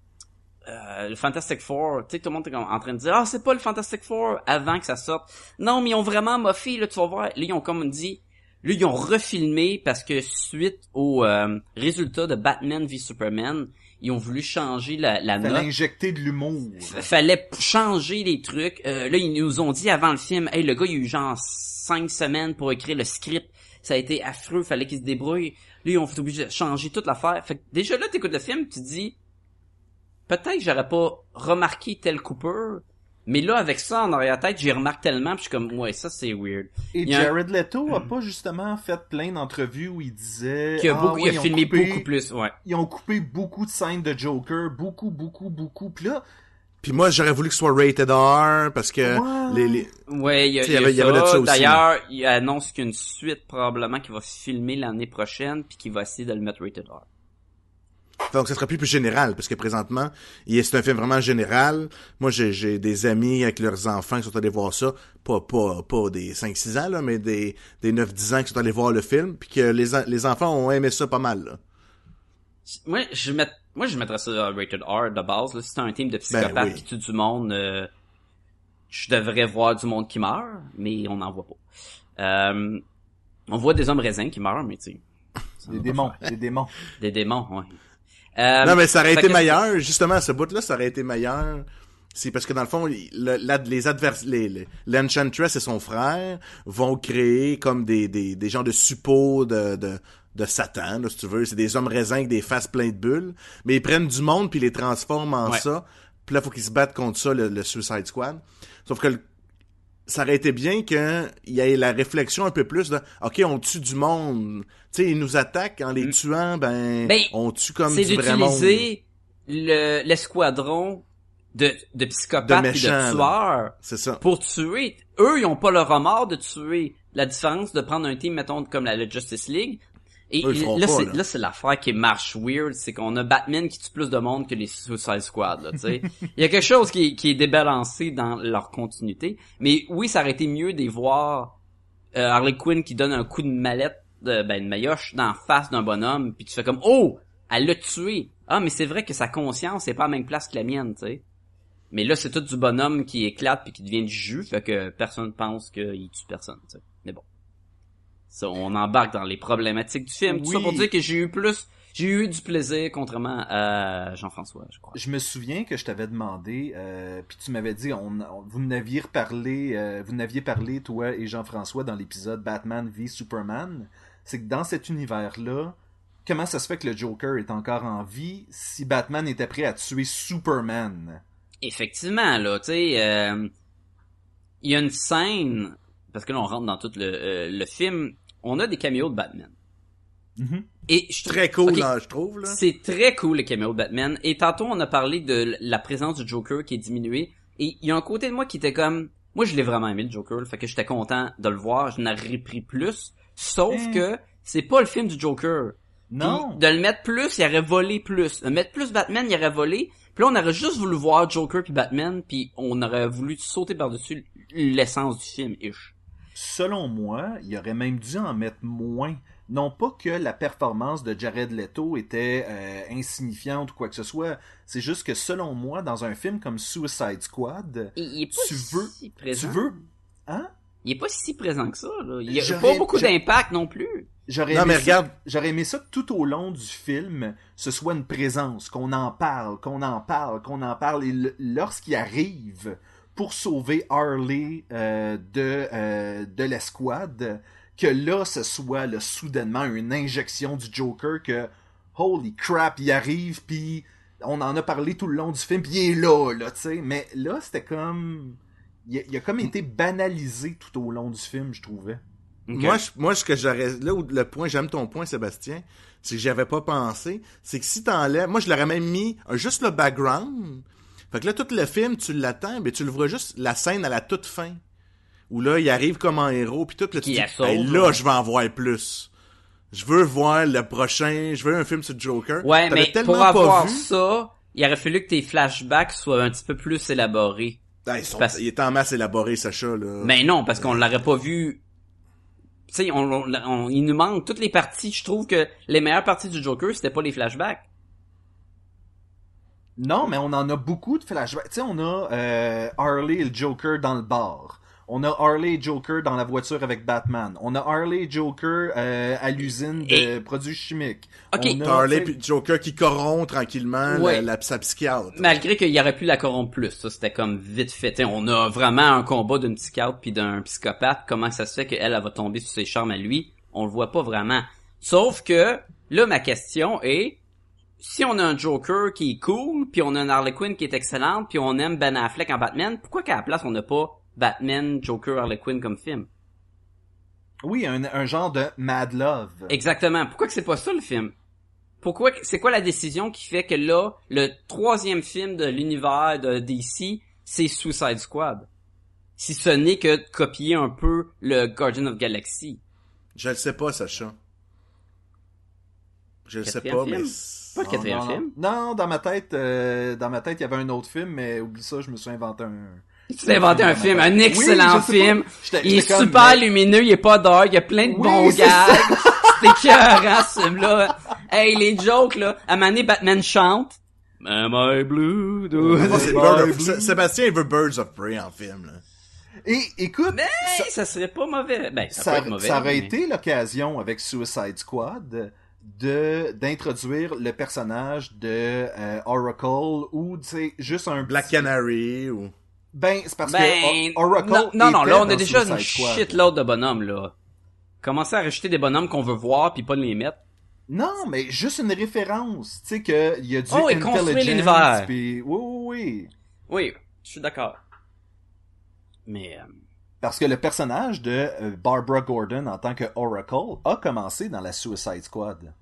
euh, le Fantastic Four. Tu sais, tout le monde est en train de dire ah c'est pas le Fantastic Four avant que ça sorte. Non, mais ils ont vraiment moffé là, tu vas voir. Là ils ont comme dit, là ils ont refilmé parce que suite au euh, résultat de Batman v Superman, ils ont voulu changer la, la Fallait note injecter de l'humour. fallait changer les trucs. Euh, là, ils nous ont dit avant le film, hey, le gars, il a eu genre cinq semaines pour écrire le script. Ça a été affreux, fallait qu'il se débrouille. Là, ils ont été obligés de changer toute l'affaire. Fait que déjà là, t'écoutes le film, tu te dis, peut-être que j'aurais pas remarqué tel Cooper, mais là, avec ça en arrière-tête, j'y remarque tellement, puis je suis comme, ouais, ça c'est weird. Et un- Jared Leto a pas justement fait plein d'entrevues où il disait... Qui a Ah il a filmé coupé- beaucoup plus, ouais. Ils ont coupé beaucoup de scènes de Joker, beaucoup, beaucoup, beaucoup. Puis là, Puis moi, j'aurais voulu que ce soit rated R, parce que Ouais. les, les... Ouais, il y a, y a il y avait de ça. D'ailleurs, il annonce qu'il y a une suite probablement qui va se filmer l'année prochaine, puis qui va essayer de le mettre rated R. Donc, ça sera plus plus général, parce que présentement, il est- c'est un film vraiment général. Moi, j'ai, j'ai des amis avec leurs enfants qui sont allés voir ça. Pas, pas, pas des 5-6 ans, là, mais des, des 9-10 ans qui sont allés voir le film, puis que les, les enfants ont aimé ça pas mal, là. Moi, je met, moi, je mettrais ça à rated R de base. Là. Si c'est un team de psychopathes Ben oui. qui tue du monde, euh, je devrais voir du monde qui meurt, mais on n'en voit pas. Euh, on voit des hommes raisins qui meurent, mais tu sais. des démons, des démons. Des démons, ouais. Euh, Non, mais ça aurait été meilleur, justement, ce bout-là, ça aurait été meilleur. C'est parce que dans le fond, le- la- les advers, les, l'Enchantress et son frère vont créer comme des, des, des genres de suppôts de, de, de Satan, là, si tu veux. C'est des hommes raisins avec des faces pleines de bulles. Mais ils prennent du monde puis ils les transforment en Ouais. ça Puis là, faut qu'ils se battent contre ça, le, le Suicide Squad. Sauf que le- ça aurait été bien qu'il y ait la réflexion un peu plus de OK, on tue du monde. Tu sais, ils nous attaquent en les tuant, ben, Mm. Ben, on tue comme c'est du vrai monde. le l'escadron de, de psychopathes De et de tueurs C'est ça. pour tuer. Eux, ils ont pas le remords de tuer. La différence de prendre un team, mettons, comme la, la Justice League. Et Eux, là, c'est, là. là, c'est l'affaire qui marche weird, c'est qu'on a Batman qui tue plus de monde que les Suicide Squad, là, tu sais. [laughs] Il y a quelque chose qui, est- qui est débalancé dans leur continuité. Mais oui, ça aurait été mieux de voir euh, Harley Quinn qui donne un coup de mallette, de, ben, une maillotche dans la face d'un bonhomme, puis tu fais comme, oh, elle l'a tué. Ah, mais c'est vrai que sa conscience est pas à la même place que la mienne, tu sais. Mais là, c'est tout du bonhomme qui éclate puis qui devient du jus, fait que personne pense qu'il tue personne, tu sais. Ça, on embarque dans les problématiques du film. Tout ça pour dire que j'ai eu plus, j'ai eu du plaisir, contrairement à Jean-François, je crois. Je me souviens que je t'avais demandé, euh, puis tu m'avais dit, on, on- vous n'aviez reparlé, euh, vous n'aviez parlé toi et Jean-François dans l'épisode Batman v Superman. C'est que dans cet univers-là, comment ça se fait que le Joker est encore en vie si Batman était prêt à tuer Superman? Effectivement, là, tu sais, euh, il y a une scène, parce que là, on rentre dans tout le, euh, le film, on a des caméos de Batman. Et je Très cool, là, je trouve, là. C'est très cool les caméos de Batman. Et tantôt on a parlé de la présence du Joker qui est diminuée. Et il y a un côté de moi qui était comme, moi je l'ai vraiment aimé le Joker, le fait que j'étais content de le voir, je n'en aurais pris plus. Sauf Hmm. que c'est pas le film du Joker. Non. Puis de le mettre plus, il aurait volé plus. De mettre plus Batman, il aurait volé. Puis là on aurait juste voulu voir Joker puis Batman, puis on aurait voulu sauter par-dessus l'essence du film, ish. Selon moi, il aurait même dû en mettre moins. Non pas que la performance de Jared Leto était euh, insignifiante ou quoi que ce soit. C'est juste que selon moi, dans un film comme Suicide Squad, Il, il est pas Tu si veux- présent. tu veux... Hein? Il est pas si présent que ça, là. Il y a J'aurais- pas beaucoup d'impact non plus. J'aurais Non, aimé regarde. J'aurais aimé ça que tout au long du film, ce soit une présence, qu'on en parle, qu'on en parle, qu'on en parle. Et lorsqu'il arrive pour sauver Harley euh, de, euh, de l'escouade, que là, ce soit là, soudainement une injection du Joker que, holy crap, il arrive, puis on en a parlé tout le long du film, puis il est là, là, tu sais. Mais là, c'était comme... Il a, il a comme été banalisé tout au long du film, je trouvais. Moi, je- moi, ce que j'aurais, là où le point, j'aime ton point, Sébastien, c'est que j'y avais pas pensé, c'est que si t'enlèves, moi, je l'aurais même mis euh, juste le background. Fait que là, tout le film, tu l'attends, mais tu le vois juste la scène à la toute fin. Où là, il arrive comme un héros, puis tout, là, tu Qui dis, la sauve, Hey, là, je vais en voir plus. Je veux voir le prochain, je veux un film sur Joker. Ouais, mais tellement pour avoir vu. ça, il aurait fallu que tes flashbacks soient un petit peu plus élaborés. Ah, ils sont- parce- Il est en masse élaboré, Sacha, là. Mais non, parce qu'on l'aurait pas vu. Tu sais, on, on- on- il nous manque toutes les parties. Je trouve que les meilleures parties du Joker, c'était pas les flashbacks. Non, mais on en a beaucoup de flashbacks. Tu sais, on a euh, Harley et le Joker dans le bar. On a Harley et Joker dans la voiture avec Batman. On a Harley et Joker euh, à l'usine de Et- produits chimiques. On a, Harley puis Joker qui corrompt tranquillement Ouais. la, la, sa psychiatre. Malgré qu'il aurait pu la corrompre plus. Ça, c'était comme vite fait. Tu sais, on a vraiment un combat d'une psychiatre puis d'un psychopathe. Comment ça se fait qu'elle, elle va tomber sous ses charmes à lui? On le voit pas vraiment. Sauf que, là, ma question est, si on a un Joker qui est cool, puis on a un Harley Quinn qui est excellente, puis on aime Ben Affleck en Batman, pourquoi qu'à la place on n'a pas Batman, Joker, Harley Quinn comme film? Oui, un, un genre de Mad Love. Exactement. Pourquoi que c'est pas ça le film? Pourquoi c'est quoi la décision qui fait que là, le troisième film de l'univers de DC, c'est Suicide Squad? Si ce n'est que de copier un peu le Guardian of Galaxy. Je le sais pas, Sacha. Je le sais pas, film? mais... Pas le quatrième non, film? Non, non, dans ma tête, euh, dans ma tête, il y avait un autre film, mais oublie ça, je me suis inventé un. Tu t'es inventé un film, un excellent Oui, film. J'étais- Il est comme, super mais- lumineux, il est pas dark, il y a plein de Oui, bons gags. [laughs] C'est écœurant, ce film-là. Hey, les jokes, là. À un moment donné, Batman chante. Am I blue? Sé- Sébastien, il veut Birds of Prey en film, là. Et écoute, Hey, ça serait pas mauvais. Ben, ça, ça, peut être mauvais. ça aurait mais- été l'occasion avec Suicide Squad de d'introduire le personnage de euh, Oracle ou tu sais juste un Black petit- Canary ou... ben c'est parce Ben, que O- Oracle non, non, là, on a déjà une shitload de bonhommes, là. Commencer à rajouter des bonhommes qu'on veut voir puis pas les mettre. Non, mais juste une référence, tu sais que il y a du Oh, et construire l'univers. puis oui, oui, oui. Oui, je suis d'accord. Mais... euh, Parce que le personnage de euh, Barbara Gordon en tant que Oracle a commencé dans la Suicide Squad.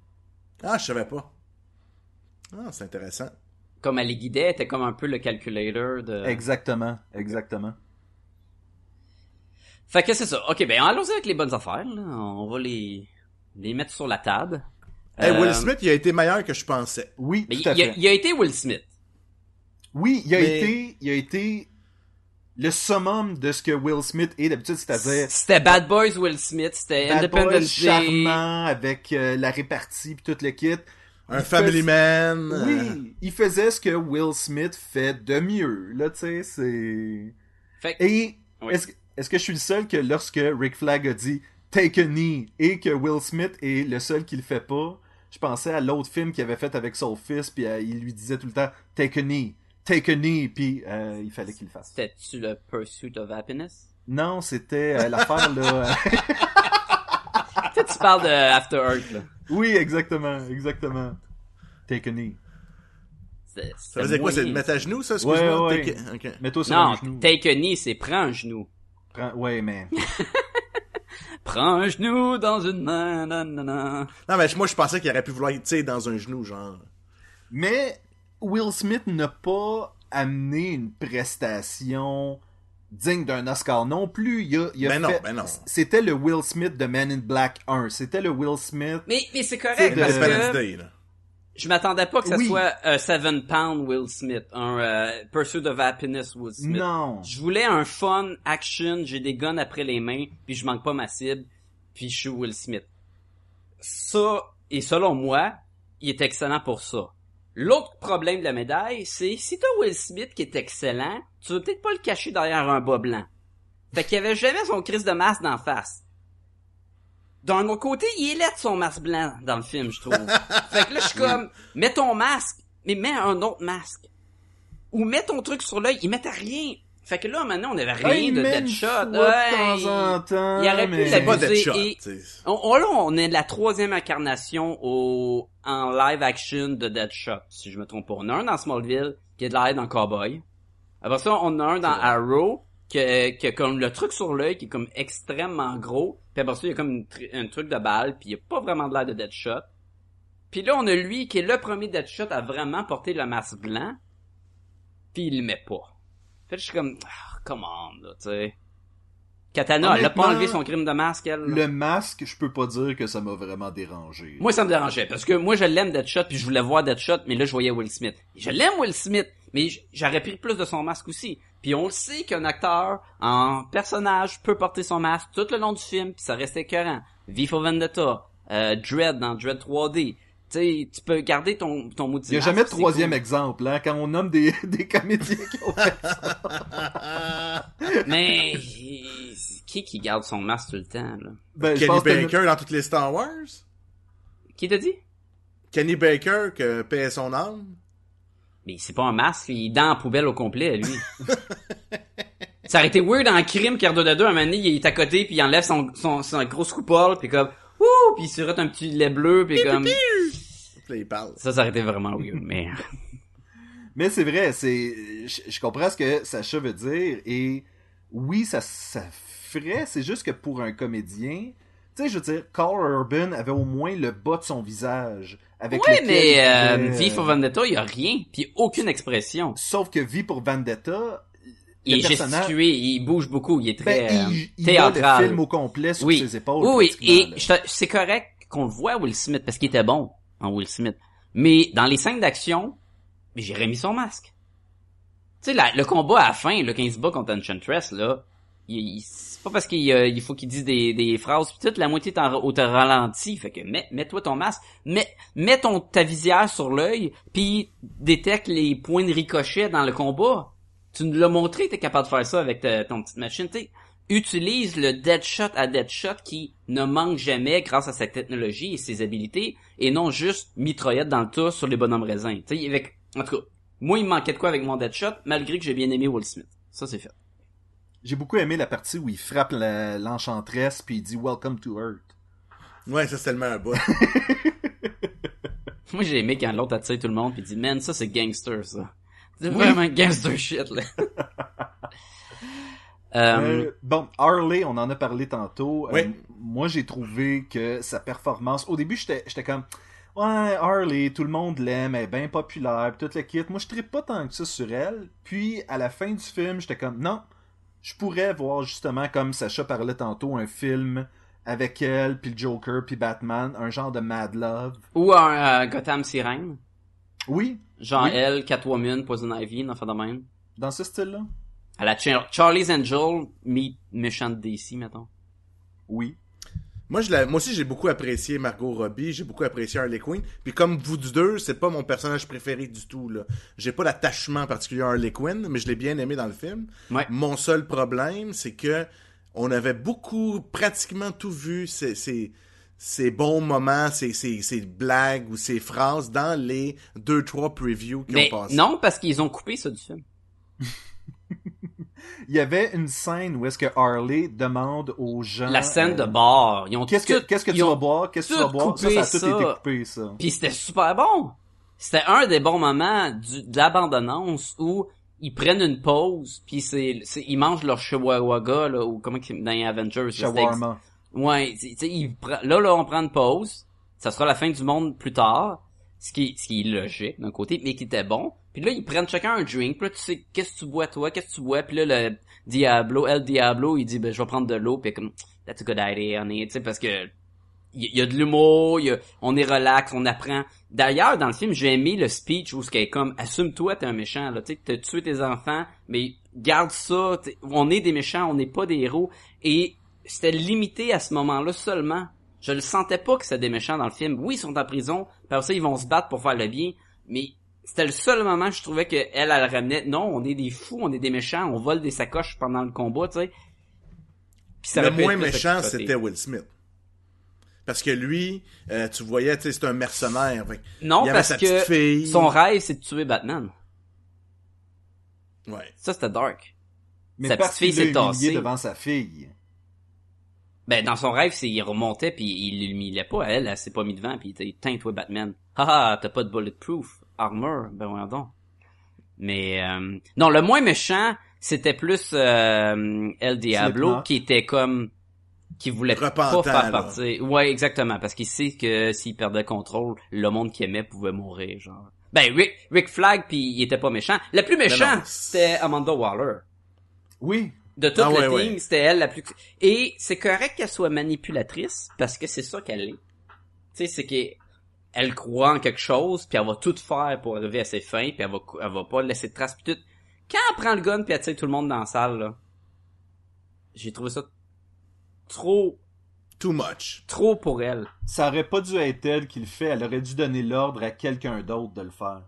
Ah, je savais pas. Ah, c'est intéressant. comme elle les guidait, elle était comme un peu le calculator de... Exactement, exactement. Fait que c'est ça. Ok, ben allons-y avec les bonnes affaires. Là. On va les les mettre sur la table. Hey, Euh, Will Smith, il a été meilleur que je pensais. Oui, mais tout à il, a, fait. il a été Will Smith. Oui, il a Mais- été, il a été le summum de ce que Will Smith est d'habitude, c'est-à-dire C'était Bad Boys Will Smith, c'était Independence Day. charmant avec euh, la répartie puis tout le kit. Un Il family fais- man. euh, Oui, il faisait ce que Will Smith fait de mieux. Là, tu sais, c'est. Fait que- Et Oui. est-ce que- je suis le seul que lorsque Rick Flag a dit Take a knee et que Will Smith est le seul qui le fait pas, je pensais à l'autre film qu'il avait fait avec son fils, puis euh, il lui disait tout le temps Take a knee, take a knee, puis euh, il fallait qu'il le fasse. C'était-tu le Pursuit of Happiness? Non, c'était euh, l'affaire là. euh, [laughs] tu sais, tu parles de After Earth, là. oui, exactement, exactement. Take a knee. Ça faisait quoi? C'est de mettre à genoux, ça? Excuse-moi? Ouais, ouais. Mets-toi sur un Non, genou. take a knee, c'est prends un genou. Prends- Ouais, mais. [laughs] Prends un genou dans une main, nanana. Non, mais moi, je pensais qu'il aurait pu vouloir, tu sais, dans un genou, genre. Mais Will Smith n'a pas amené une prestation digne d'un Oscar non plus. Il a, il a Ben non, fait- ben non. C'était le Will Smith de Man in Black 1. C'était le Will Smith. Mais, mais c'est correct de- parce que Day, là. je m'attendais pas que ça Oui. soit un Seven Pound Will Smith, un euh, Pursuit of Happiness Will Smith. Non. Je voulais un fun action, j'ai des guns après les mains, puis je manque pas ma cible, puis je suis Will Smith. Ça, et selon moi, il est excellent pour ça. L'autre problème de la médaille, c'est si t'as Will Smith qui est excellent, tu veux peut-être pas le cacher derrière un bas blanc. Fait qu'il avait jamais son crise de masque d'en face. D'un autre côté, il est laid son masque blanc dans le film, je trouve. [laughs] fait que là, je suis comme, mets ton masque, mais mets un autre masque. Ou mets ton truc sur l'œil, il mettait rien. Fait que là, maintenant, on avait rien Ouais, de Deadshot. fois de Ouais, temps en temps, il aurait pu mais- pas Deadshot, et- on, on- là, on est la troisième incarnation au, en live action de Deadshot, si je me trompe pas. On a un dans Smallville, qui est de l'air d'un cowboy. Après ça, on a un dans Arrow, qui a, comme le truc sur l'œil, qui est comme extrêmement gros. Puis après ça, il y a comme un truc de balle, puis il y a pas vraiment de l'air de Deadshot. Puis là, on a lui, qui est le premier Deadshot à vraiment porter le masque blanc. Puis il le met pas. Fait que je suis comme, ah, come on, là, tu sais. Katana, elle a pas enlevé son crime de masque, elle. là. Le masque, je peux pas dire que ça m'a vraiment dérangé. Moi, ça me dérangeait, parce que moi, je l'aime Deadshot, puis je voulais voir Deadshot, mais là, je voyais Will Smith. Je l'aime, Will Smith, mais j'aurais pris plus de son masque aussi. Puis on le sait qu'un acteur, en personnage, peut porter son masque tout le long du film, puis ça restait écœurant. V for Vendetta, euh, Dread dans Dread 3D. Tu sais, tu peux garder ton, ton maudit Il n'y a jamais de troisième cool. exemple, hein, quand on nomme des, [laughs] des comédiens qui ont fait [laughs] Mais, qui qui garde son masque tout le temps, là? Ben, Kenny que- Baker dans toutes les Star Wars? Qui t'a dit? Kenny Baker, que paie son âme? Mais c'est pas un masque, il est dans la poubelle au complet, lui. [laughs] ça aurait été weird en crime qu'R2D2, un moment donné, il est à côté, puis il enlève son, son, son grosse coupole, puis comme, ouh, puis il surette un petit lait bleu, puis comme... Puis là, il parle. Ça, ça aurait été vraiment weird, [laughs] mais... Mais c'est vrai, c'est, je, comprends ce que Sacha veut dire et oui, ça, ça ferait, c'est juste que pour un comédien, tu sais, je veux dire, Carl Urban avait au moins le bas de son visage. Avec Ouais, lequel mais il euh, V for Vendetta, il y a rien, puis aucune expression. Sauf que V pour Vendetta, Il le est personnage- gestué, il bouge beaucoup, il est très ben, euh, il, il a le théâtral. film au complet sur oui. ses épaules. Oui, oui, et c'est correct qu'on le voit Will Smith parce qu'il était bon en Will Smith. Mais dans les scènes d'action, mais j'ai remis son masque. Tu sais, le combat à la fin, il se bat contre Enchantress, là, c'est pas parce qu'il euh, faut qu'il dise des, des phrases pis tout, la moitié est en, au te ralenti. Fait que mets, mets-toi ton masque, mets, mets ton, ta visière sur l'œil, puis détecte les points de ricochet dans le combat. Tu nous l'as montré, t'es capable de faire ça avec ton petite machine, tu sais utilise le Deadshot à Deadshot qui ne manque jamais grâce à sa technologie et ses habilités et non juste mitraillette dans le tas sur les bonhommes raisins. Tu sais, avec, en tout cas, moi il me manquait de quoi avec mon Deadshot malgré que j'ai bien aimé Will Smith. Ça c'est fait. J'ai beaucoup aimé la partie où il frappe la- l'enchantresse puis il dit Welcome to Earth. Ouais, ça, c'est tellement un bout. [laughs] Moi j'ai aimé quand l'autre attire tout le monde puis dit man ça c'est gangster ça. C'est vraiment gangster shit, là. [laughs] Euh, Euh, bon, Harley, on en a parlé tantôt. Euh, moi, j'ai trouvé que sa performance. Au début, j'étais j'étais comme. Ouais, Harley, tout le monde l'aime, elle est bien populaire, pis tout le kit. Moi, je trippe pas tant que ça sur elle. Puis, à la fin du film, j'étais comme, non, je pourrais voir justement, comme Sacha parlait tantôt, un film avec elle, puis le Joker, puis Batman, un genre de Mad Love. Ou un euh, Gotham Sirène. Oui, Genre Oui. elle, Catwoman, Poison Ivy, affaire de même. dans ce style-là. À la Char- Charlie's Angel, meet méchant de DC, mettons. Oui. Moi, je moi aussi, j'ai beaucoup apprécié Margot Robbie, j'ai beaucoup apprécié Harley Quinn. Puis comme vous deux, c'est pas mon personnage préféré du tout. là. J'ai pas d'attachement particulier à Harley Quinn, mais je l'ai bien aimé dans le film. Ouais. Mon seul problème, c'est que on avait beaucoup, pratiquement tout vu ces, ces, ces bons moments, ces, ces, ces blagues ou ces phrases dans les deux, trois previews qui Mais ont passé. non, parce qu'ils ont coupé ça du film. [laughs] Il y avait une scène où est-ce que Harley demande aux gens. La scène de euh, bar, ils ont Qu'est-ce que, qu'est-ce que tu vas boire? Qu'est-ce que tu vas boire? Ça, ça a tout été coupé, ça. Puis c'était super bon. C'était un des bons moments du, de l'abandonnance où ils prennent une pause, puis c'est, c'est ils mangent leur chihuahua là ou comment dans les Avengers. Shawarma. Ouais, ils là là on prend une pause. Ça sera la fin du monde plus tard, ce qui ce qui est logique d'un côté, mais qui était bon. Puis là ils prennent chacun un drink. Puis là tu sais qu'est-ce que tu bois toi, qu'est-ce que tu bois? Puis là le Diablo, El Diablo, il dit ben je vais prendre de l'eau. Puis comme that's a good idea, honey, tu sais parce que y, a de l'humour, on est relax, on apprend. D'ailleurs, dans le film, j'ai aimé le speech où ce est comme assume-toi t'es un méchant là, tu sais, t'as tué tes enfants, mais garde ça, on est des méchants, on n'est pas des héros et c'était limité à ce moment-là seulement. Je le sentais pas que c'était des méchants dans le film. Oui, ils sont en prison, après ça ils vont se battre pour faire le bien, mais c'était le seul moment je trouvais que elle, elle ramenait non, on est des fous, on est des méchants, on vole des sacoches pendant le combat, tu sais. Le moins méchant, c'était Will Smith. Parce que lui, euh, tu voyais, tu sais, c'est un mercenaire. Fait Non, il avait parce sa que petite fille. son rêve, c'est de tuer Batman. Ouais. Ça, c'était dark. Mais Sa parce petite fille qu'il s'est devant sa fille. Ben, dans son rêve, c'est, il remontait puis il l'humiliait pas. Elle, elle s'est pas mis devant puis il teint, toi, Batman. Haha, t'as pas de bulletproof armor. Ben, voyons donc. Mais, euh, non, le moins méchant, c'était plus, euh, El Diablo, qui était comme, qui voulait Repentant, pas faire partie. Ouais, exactement, parce qu'il sait que s'il perdait contrôle, le monde qu'il aimait pouvait mourir, genre. Ben, Rick, Rick Flag, puis il était pas méchant. Le plus méchant, non. c'était Amanda Waller. Oui. De toute Ah ouais, team, ouais. c'était elle la plus... Et c'est correct qu'elle soit manipulatrice, parce que c'est ça qu'elle est. Tu sais, c'est qu'elle elle croit en quelque chose, puis elle va tout faire pour arriver à ses fins, puis elle va, elle va pas laisser de traces, puis tout. Quand elle prend le gun, puis elle tire tout le monde dans la salle, là, j'ai trouvé ça trop, Too much. trop pour elle. Ça aurait pas dû être elle qui le fait. Elle aurait dû donner l'ordre à quelqu'un d'autre de le faire.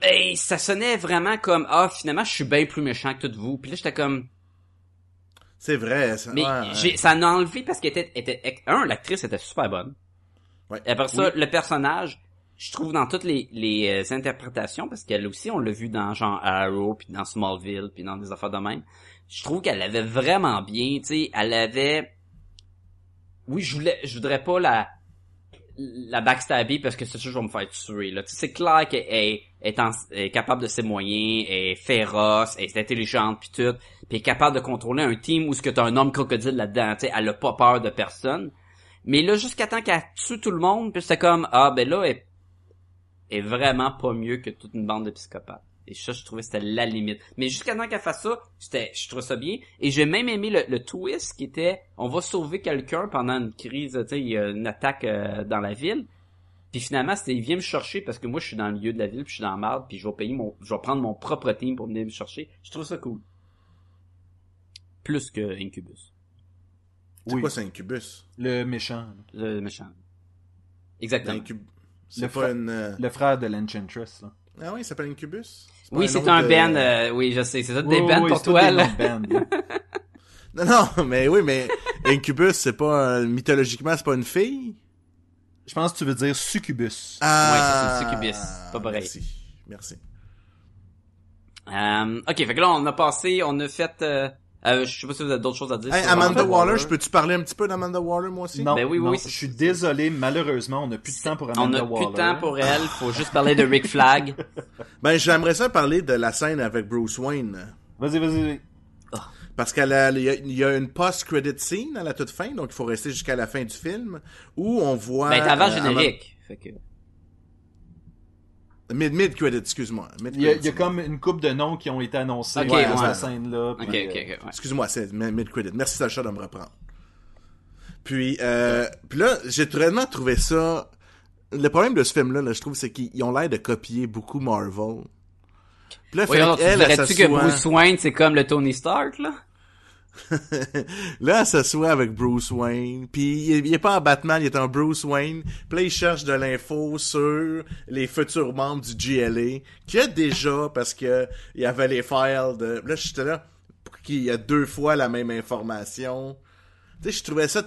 Ben, ça sonnait vraiment comme, ah, finalement, je suis bien plus méchant que toutes vous. Puis là, j'étais comme, C'est vrai. Ça, Mais ouais, ça en a enlevé parce qu'elle était, était, un, l'actrice était super bonne. Ouais. Et après ça, le personnage, je trouve dans toutes les, les euh, interprétations, parce qu'elle aussi, on l'a vu dans genre Arrow, puis dans Smallville, puis dans des affaires de même. Je trouve qu'elle avait vraiment bien, tu sais, elle avait, oui, je voulais, je voudrais pas la, la backstabber parce que c'est sûr que je vais me faire tuer, là. Tu sais, c'est clair qu'elle est, est, en- est capable de ses moyens, elle est féroce, elle est intelligente puis tout, puis est capable de contrôler un team où ce que t'as un homme crocodile là-dedans, tu sais, elle a pas peur de personne. Mais là, jusqu'à temps qu'elle tue tout le monde, puis c'est comme, ah, ben là, elle est vraiment pas mieux que toute une bande de psychopathes. Et ça, je trouvais que c'était la limite. Mais jusqu'à temps qu'elle fasse ça, c'était, je trouve ça bien. Et j'ai même aimé le, le twist qui était, on va sauver quelqu'un pendant une crise, tu sais, il y a une attaque euh, dans la ville. Puis finalement, c'était, il vient me chercher parce que moi, je suis dans le milieu de la ville, puis je suis dans la marde, puis je vais payer mon, je vais prendre mon propre team pour venir me chercher. Je trouve ça cool. Plus que Incubus, C'est Oui. quoi, c'est Incubus? Le méchant. le méchant. Exactement. Incub- C'est Le pas fra- une... euh, Le frère de l'Enchantress. là. Ah oui, il s'appelle Incubus? Oui, un c'est autre un de- band, euh, oui, je sais, c'est ça des Oui, bands oui, pour toi, là. là. [laughs] Non, non, mais oui, mais Incubus, c'est pas... mythologiquement, c'est pas une fille? Je pense que tu veux dire Succubus. Ah, Ouais, ça, c'est une succubus. Pas pareil. Merci, merci. Euh, ok, fait que là, on a passé, on a fait, euh, euh, je sais pas si vous avez d'autres choses à dire. Hey, Amanda Waller, je peux-tu parler un petit peu d'Amanda Waller, moi aussi? Non, Ben oui, oui, non, oui, je suis désolé, malheureusement, on n'a plus de temps pour On Amanda Waller. plus de temps pour elle, faut juste parler de Rick Flag. [laughs] Ben, j'aimerais ça parler de la scène avec Bruce Wayne. Vas-y, vas-y. vas-y. Parce qu'il y, a- il y a une post-credit scene à la toute fin, donc il faut rester jusqu'à la fin du film, où on voit... Ben, avant euh, générique. Fait que... Mid, mid-credit, excuse-moi. Il y, a, y comme une coupe de noms qui ont été annoncés dans ouais. cette scène-là. Euh, ouais. Excuse-moi, c'est mi- mid-credit. Merci Sacha de me reprendre. Puis, euh, puis là, j'ai vraiment trouvé ça... Le problème de ce film-là, là, je trouve, c'est qu'ils ils ont l'air de copier beaucoup Marvel. Puis là, alors, tu elle dirais-tu que Bruce Wayne, c'est comme le Tony Stark, là? [laughs] là, elle s'assoit avec Bruce Wayne, puis il, il est pas en Batman, il est en Bruce Wayne. Puis là, il cherche de l'info sur les futurs membres du GLA, qu'il y a déjà, parce que il y avait les files de... Là, j'étais là, qu'il y a deux fois la même information. Tu sais, je trouvais ça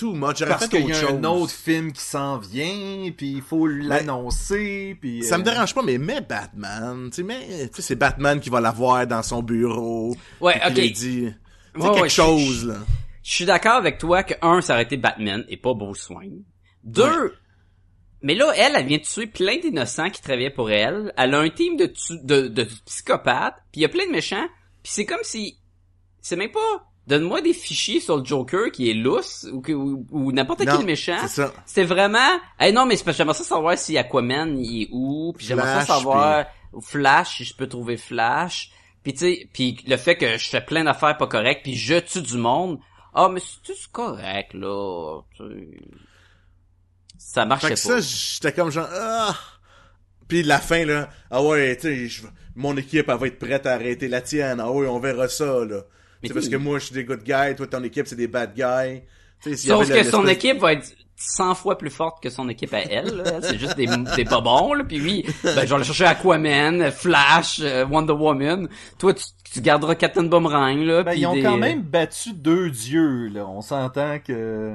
too much. J'aurais Parce qu'il y a chose. un autre film qui s'en vient, puis il faut l'annoncer, puis... Ça me euh, dérange pas, mais mets Batman. Tu sais, mais, c'est Batman qui va l'avoir dans son bureau. Ouais, ok. dit... Ouais, quelque ouais, je- chose, là. Je suis d'accord avec toi que un, ça aurait été Batman et pas Bruce Wayne. Deux, mais là, elle, elle vient de tuer plein d'innocents qui travaillaient pour elle. Elle a un team de, tu- de, de psychopathes, puis il y a plein de méchants. Puis c'est comme si, c'est même pas, donne-moi des fichiers sur le Joker qui est lousse ou, que- ou, ou n'importe quel méchant. c'est ça. C'est vraiment, hey non mais c'est parce que j'aimerais ça savoir si Aquaman il est où, puis j'aimerais ça savoir Flash si je peux trouver Flash. Puis tu sais, puis le fait que je fais plein d'affaires pas correctes, puis je tue du monde. Ah mais c'est c'est correct là. Ça marchait Fait que pas. ça, j'étais comme genre, ah! Puis la fin, là, ah ouais, tu sais, mon équipe, elle va être prête à arrêter la tienne. Ah ouais, on verra ça, là. C'est parce que moi, je suis des good guys, toi, ton équipe, c'est des bad guys. Sauf que son équipe va être 100 fois plus forte que son équipe à elle. C'est juste des, des pas bons. Là. Puis oui, ben, je vais aller chercher Aquaman, Flash, euh, Wonder Woman. Toi, tu, tu garderas Captain Boomerang. Là, Ben, puis ils ont des- quand même battu deux dieux, là. On s'entend que...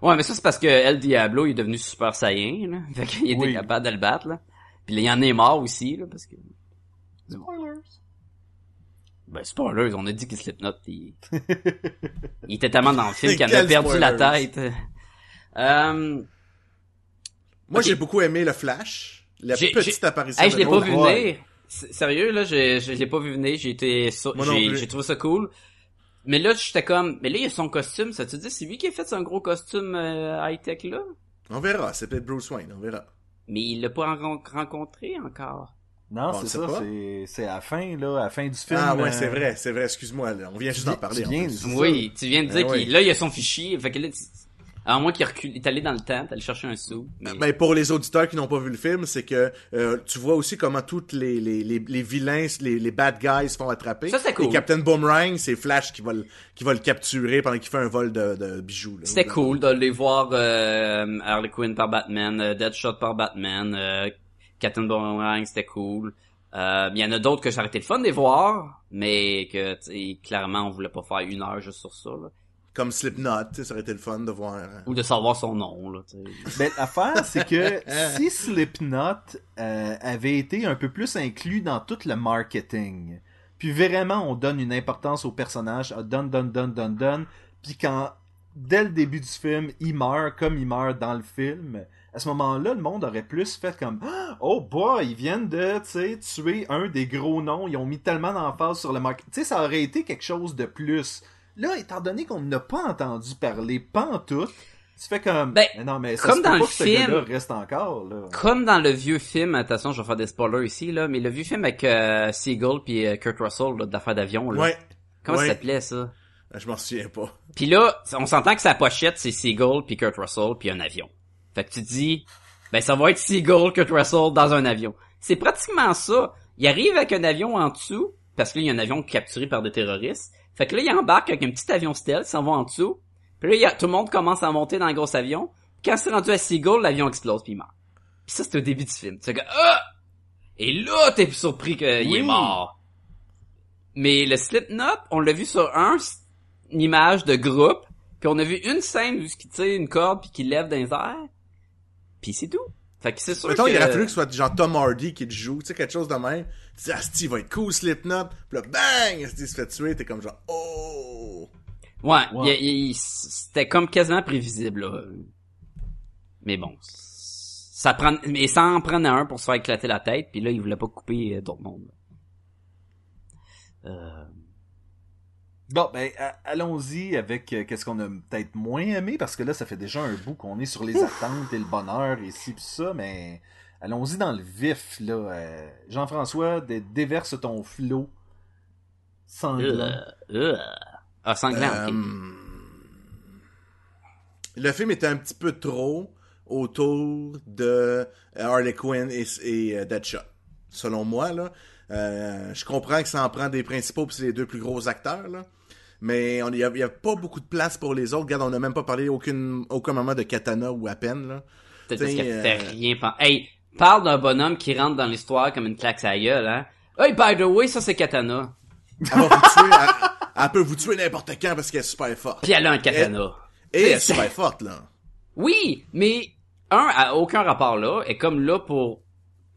Ouais, mais ça, c'est parce que El Diablo il est devenu super saiyan. Là. [laughs] Fait qu'il était Oui. capable de le battre. Là. Puis là, il y en est mort aussi. Là, parce que... Spoilers. Ben, spoilers, on a dit que Slipknot, il... [laughs] il était tellement dans le film qu'il avait Quel perdu la tête. Euh... Moi, j'ai beaucoup aimé le Flash. La J'ai- petite j'ai- apparition Hey, je de l'ai pas vu venir. Sérieux, là, j'ai- je l'ai pas vu venir. J'ai été, j'ai trouvé ça cool. Mais là, j'étais comme, mais là, il y a son costume. Ça te dit, c'est lui qui a fait son gros costume euh, high-tech là? On verra, c'est peut-être Bruce Wayne, on verra. Mais il l'a pas ren- rencontré encore. Non, c'est ça, c'est c'est à la fin, là, à la fin du film. ah ouais, euh, c'est vrai, c'est vrai, excuse-moi, là. On vient juste d'en tu parler. en viens-. Oui, tu viens de dire Ben qu'il, oui. là, il y a son fichier. Fait que là, tu- à moins qu'il recule, il est allé dans le temps, allé chercher un sou. Mais... Ben, pour les auditeurs qui n'ont pas vu le film, c'est que euh, tu vois aussi comment toutes les, les, les, les vilains, les, les bad guys se font attraper. Ça, c'est cool. Et Captain Boomerang, c'est Flash qui va le, qui va le capturer pendant qu'il fait un vol de, de bijoux. là. C'était cool de les voir euh, Harley Quinn par Batman, euh, Deadshot par Batman, euh, Captain Boomerang, c'était cool. Euh, Il y en a d'autres que ça aurait été le fun de les voir, mais que clairement on voulait pas faire une heure juste sur ça. Là. Comme Slipknot, ça aurait été le fun de voir. euh, Ou de savoir son nom. Là. Ben, l'affaire, c'est que [laughs] si Slipknot euh, avait été un peu plus inclus dans tout le marketing, puis vraiment on donne une importance au personnage, ah, donne, donne, donne, donne, donne, puis quand, dès le début du film, il meurt comme il meurt dans le film, à ce moment-là, le monde aurait plus fait comme « Oh boy, ils viennent de, tu sais, tuer un des gros noms, ils ont mis tellement d'emphase sur le marketing. » Tu sais, ça aurait été quelque chose de plus. Là, étant donné qu'on n'a pas entendu parler pantoute, tu fais comme Ben, mais non mais ça comme se peut dans pas le que ce film. reste encore là. Comme dans le vieux film, attention, je vais faire des spoilers ici, là, mais le vieux film avec euh, Seagull puis euh, Kurt Russell là, d'affaires d'avion. Là. Ouais. Comment ouais. ça s'appelait ça? Ah, Je m'en souviens pas. Puis là, on s'entend que sa pochette, c'est Seagull puis Kurt Russell puis un avion. Fait que tu dis, ben ça va être Seagull, Kurt Russell dans un avion. C'est pratiquement ça. Il arrive avec un avion en dessous, parce que là, il y a un avion capturé par des terroristes. Fait que là, il embarque avec un petit avion stealth, s'en va en dessous. Puis là, il y a, tout le monde commence à monter dans le gros avion. Quand c'est rendu à Seagull, l'avion explose puis il meurt. Puis ça, c'est au début du film. Tu fais que, ah! Et là, t'es surpris qu'il Oui. est mort. Mais le Slipknot, on l'a vu sur un, une image de groupe, puis on a vu une scène où il tire une corde puis qu'il lève dans les airs, puis c'est tout. Fait que c'est sûr Mettons, que... il aurait fallu que ce soit genre Tom Hardy qui le joue, tu sais, quelque chose de même. Tu dis, ah, Steve va être cool, Slipknot. Puis là, bang! Steve se fait tuer, t'es comme genre, oh! Ouais, il- il- c'était comme quasiment prévisible, là. Mais bon, Ça prend, mais ça en prenait un pour se faire éclater la tête, puis là, il voulait pas couper d'autres mondes. Euh, Bon, ben, allons-y avec euh, qu'est-ce qu'on a peut-être moins aimé, parce que là, ça fait déjà un bout qu'on est sur les attentes et le bonheur et ci pis ça, mais allons-y dans le vif, là. Euh, Jean-François, dé- déverse ton flot sanglant. euh, euh. Ah, sanglant, ok. Le film était un petit peu trop autour de Harley Quinn et, et Deadshot. Selon moi, là. Euh, je comprends que ça en prend des principaux puis c'est les deux plus gros acteurs, là. Mais il n'y a, y a pas beaucoup de place pour les autres. Regarde, on n'a même pas parlé aucune, aucun moment de Katana ou à peine, là. Peut-être parce qu'elle euh, rien. Hey, parle d'un bonhomme qui rentre dans l'histoire comme une claque à gueule, hein. Hey, by the way, ça c'est Katana. Elle va vous tuer, elle, elle peut vous tuer n'importe quand parce qu'elle est super forte. Puis elle a un katana. Et elle est super forte, là. Oui, mais un a aucun rapport là, est comme là pour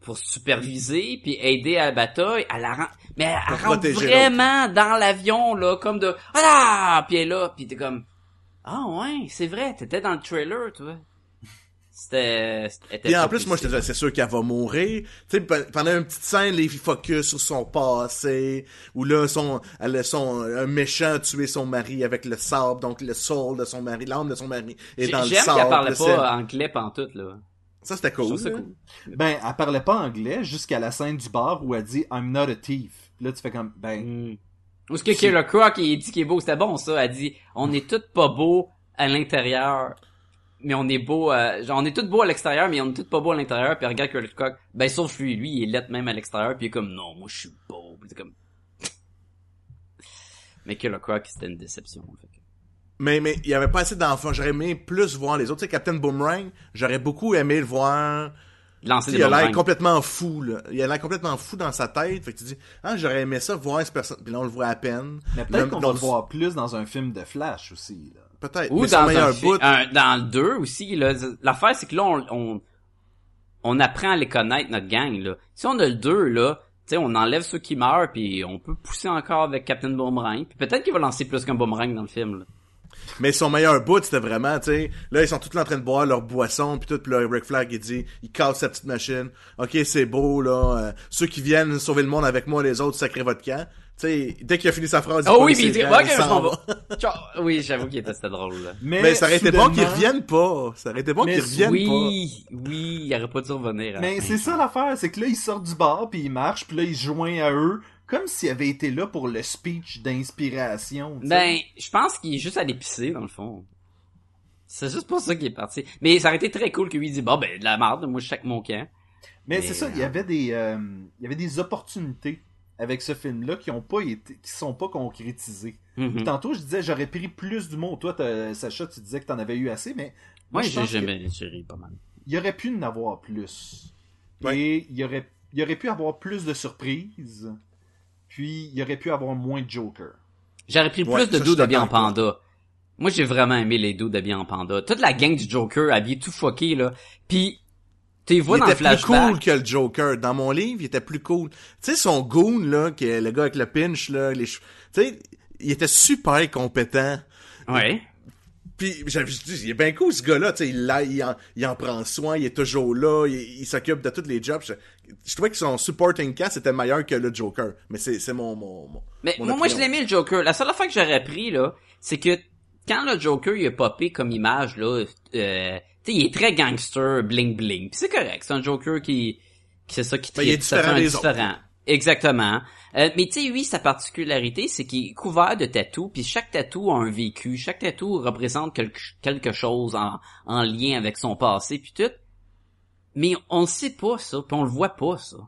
pour superviser puis aider à la bataille, elle la rend mais elle, rentre vraiment dans l'avion là comme de ah puis elle est là puis t'es comme ah ouais, c'est vrai, t'étais dans le trailer toi. C'était Et en plus, moi, je te poussé. disais, c'est sûr qu'elle va mourir. Tu sais, pe- pendant une petite scène, les focus sur son passé, où là, son, elle son, un méchant a tué son mari avec le sable, donc le soul de son mari, l'âme de son mari est dans le J'aime sable. qu'elle parlait là, c'est- pas anglais pantoute là. Ça, c'était cool. ça là. cool. Ben, elle parlait pas anglais jusqu'à la scène du bar où elle dit I'm not a thief. Puis là, tu fais comme, ben, Mm. Ou ce que Killer Croc il dit qu'il est beau, c'était bon ça. Elle dit on est tous pas beaux à l'intérieur, mais on est beau, euh, genre on est tous beaux à l'extérieur, mais on est tous pas beaux à l'intérieur. Puis regarde Killer Croc, ben sauf lui, lui il est lettre même à l'extérieur, puis il est comme non moi je suis beau, puis c'est comme. [laughs] mais Killer Croc c'était une déception. fait que- Mais, mais, il y avait pas assez d'enfants. J'aurais aimé plus voir les autres. Tu sais, Captain Boomerang, j'aurais beaucoup aimé le voir. Lancer il a l'air complètement fou, là. Il a l'air complètement fou dans sa tête. Fait que tu dis, ah, j'aurais aimé ça, voir ce personne. Puis là, on le voit à peine. mais peut-être qu'on va le voir plus dans un film de Flash aussi, là. Peut-être. Ou Mais dans meilleur un, bout. un- dans le 2 aussi, là. L'affaire, c'est que là, on, on, on apprend à les connaître, notre gang, là. Si on a le 2, là, tu sais, on enlève ceux qui meurent, puis on peut pousser encore avec Captain Boomerang. Puis peut-être qu'il va lancer plus qu'un boomerang dans le film, là. Mais son meilleur bout, c'était vraiment, tu sais, là, ils sont tous là en train de boire leur boisson, puis tout, puis là, Rick Flag, il dit, il casse sa petite machine. OK, c'est beau, là. euh, ceux qui viennent sauver le monde avec moi, les autres, sacrez votre camp. Tu sais, dès qu'il a fini sa phrase, il Oh oui, il dit, ok, m'en va. Oui, j'avoue qu'il était c'était drôle, là. Mais ça aurait été bon qu'ils reviennent pas. Ça aurait été bon qu'ils reviennent Oui, oui, il aurait pas dû revenir. la Mais c'est ça l'affaire, c'est que là, il sort du bar, puis il marche, puis là, il se joint à eux, comme s'il avait été là pour le speech d'inspiration. Ben, je pense qu'il est juste allé pisser, dans le fond. C'est juste pour ça qu'il est parti. Mais ça aurait été très cool que lui dise, bon, ben, de la merde, moi, je chaque mon camp. Mais Mais, c'est ça, il y avait des, euh, il y avait des opportunités avec ce film-là qui ont pas été, qui sont pas concrétisées. Mhm. Tantôt, je disais, j'aurais pris plus du mot. Toi, Sacha, tu disais que t'en avais eu assez, mais moi, Ouais, j'ai jamais, ri pas mal. y aurait pu en avoir plus. Ouais. Et il y aurait, il y aurait pu avoir plus de surprises. Puis, il y aurait pu avoir moins de Joker. J'aurais pris Ouais, plus de suis d'habillés en panda. Moi, j'ai vraiment aimé les dos d'habillés en panda. Toute la gang du Joker habillé tout fucké, là. Puis, tu les vois Il dans le était plus cool que le Joker. Dans mon livre, il était plus cool. Tu sais, son goon, là, qui est le gars avec le pinch, là, les cheveux. Tu sais, il était super compétent. Ouais. Puis j'avais dis, il est bien cool ce gars-là, tu sais, il, l'a- il, en, il en prend soin, il est toujours là, il, il s'occupe de tous les jobs. Je, trouvais que son supporting cast était meilleur que le Joker, mais c'est c'est mon, mon, mon Mais mon moi, je l'aimais le Joker. La seule affaire que j'aurais pris, là, c'est que quand le Joker, il a popé comme image, là, euh, tu sais, il est très gangster, bling bling. Puis c'est correct, c'est un Joker qui, qui c'est ça qui Ben, il est différent des autres. différent. Exactement. Euh, mais tu sais, lui, sa particularité, c'est qu'il est couvert de tatous, puis chaque tatou a un vécu, chaque tatou représente quelque, quelque chose en, en lien avec son passé, puis tout. Mais on le sait pas, ça, puis on le voit pas, ça.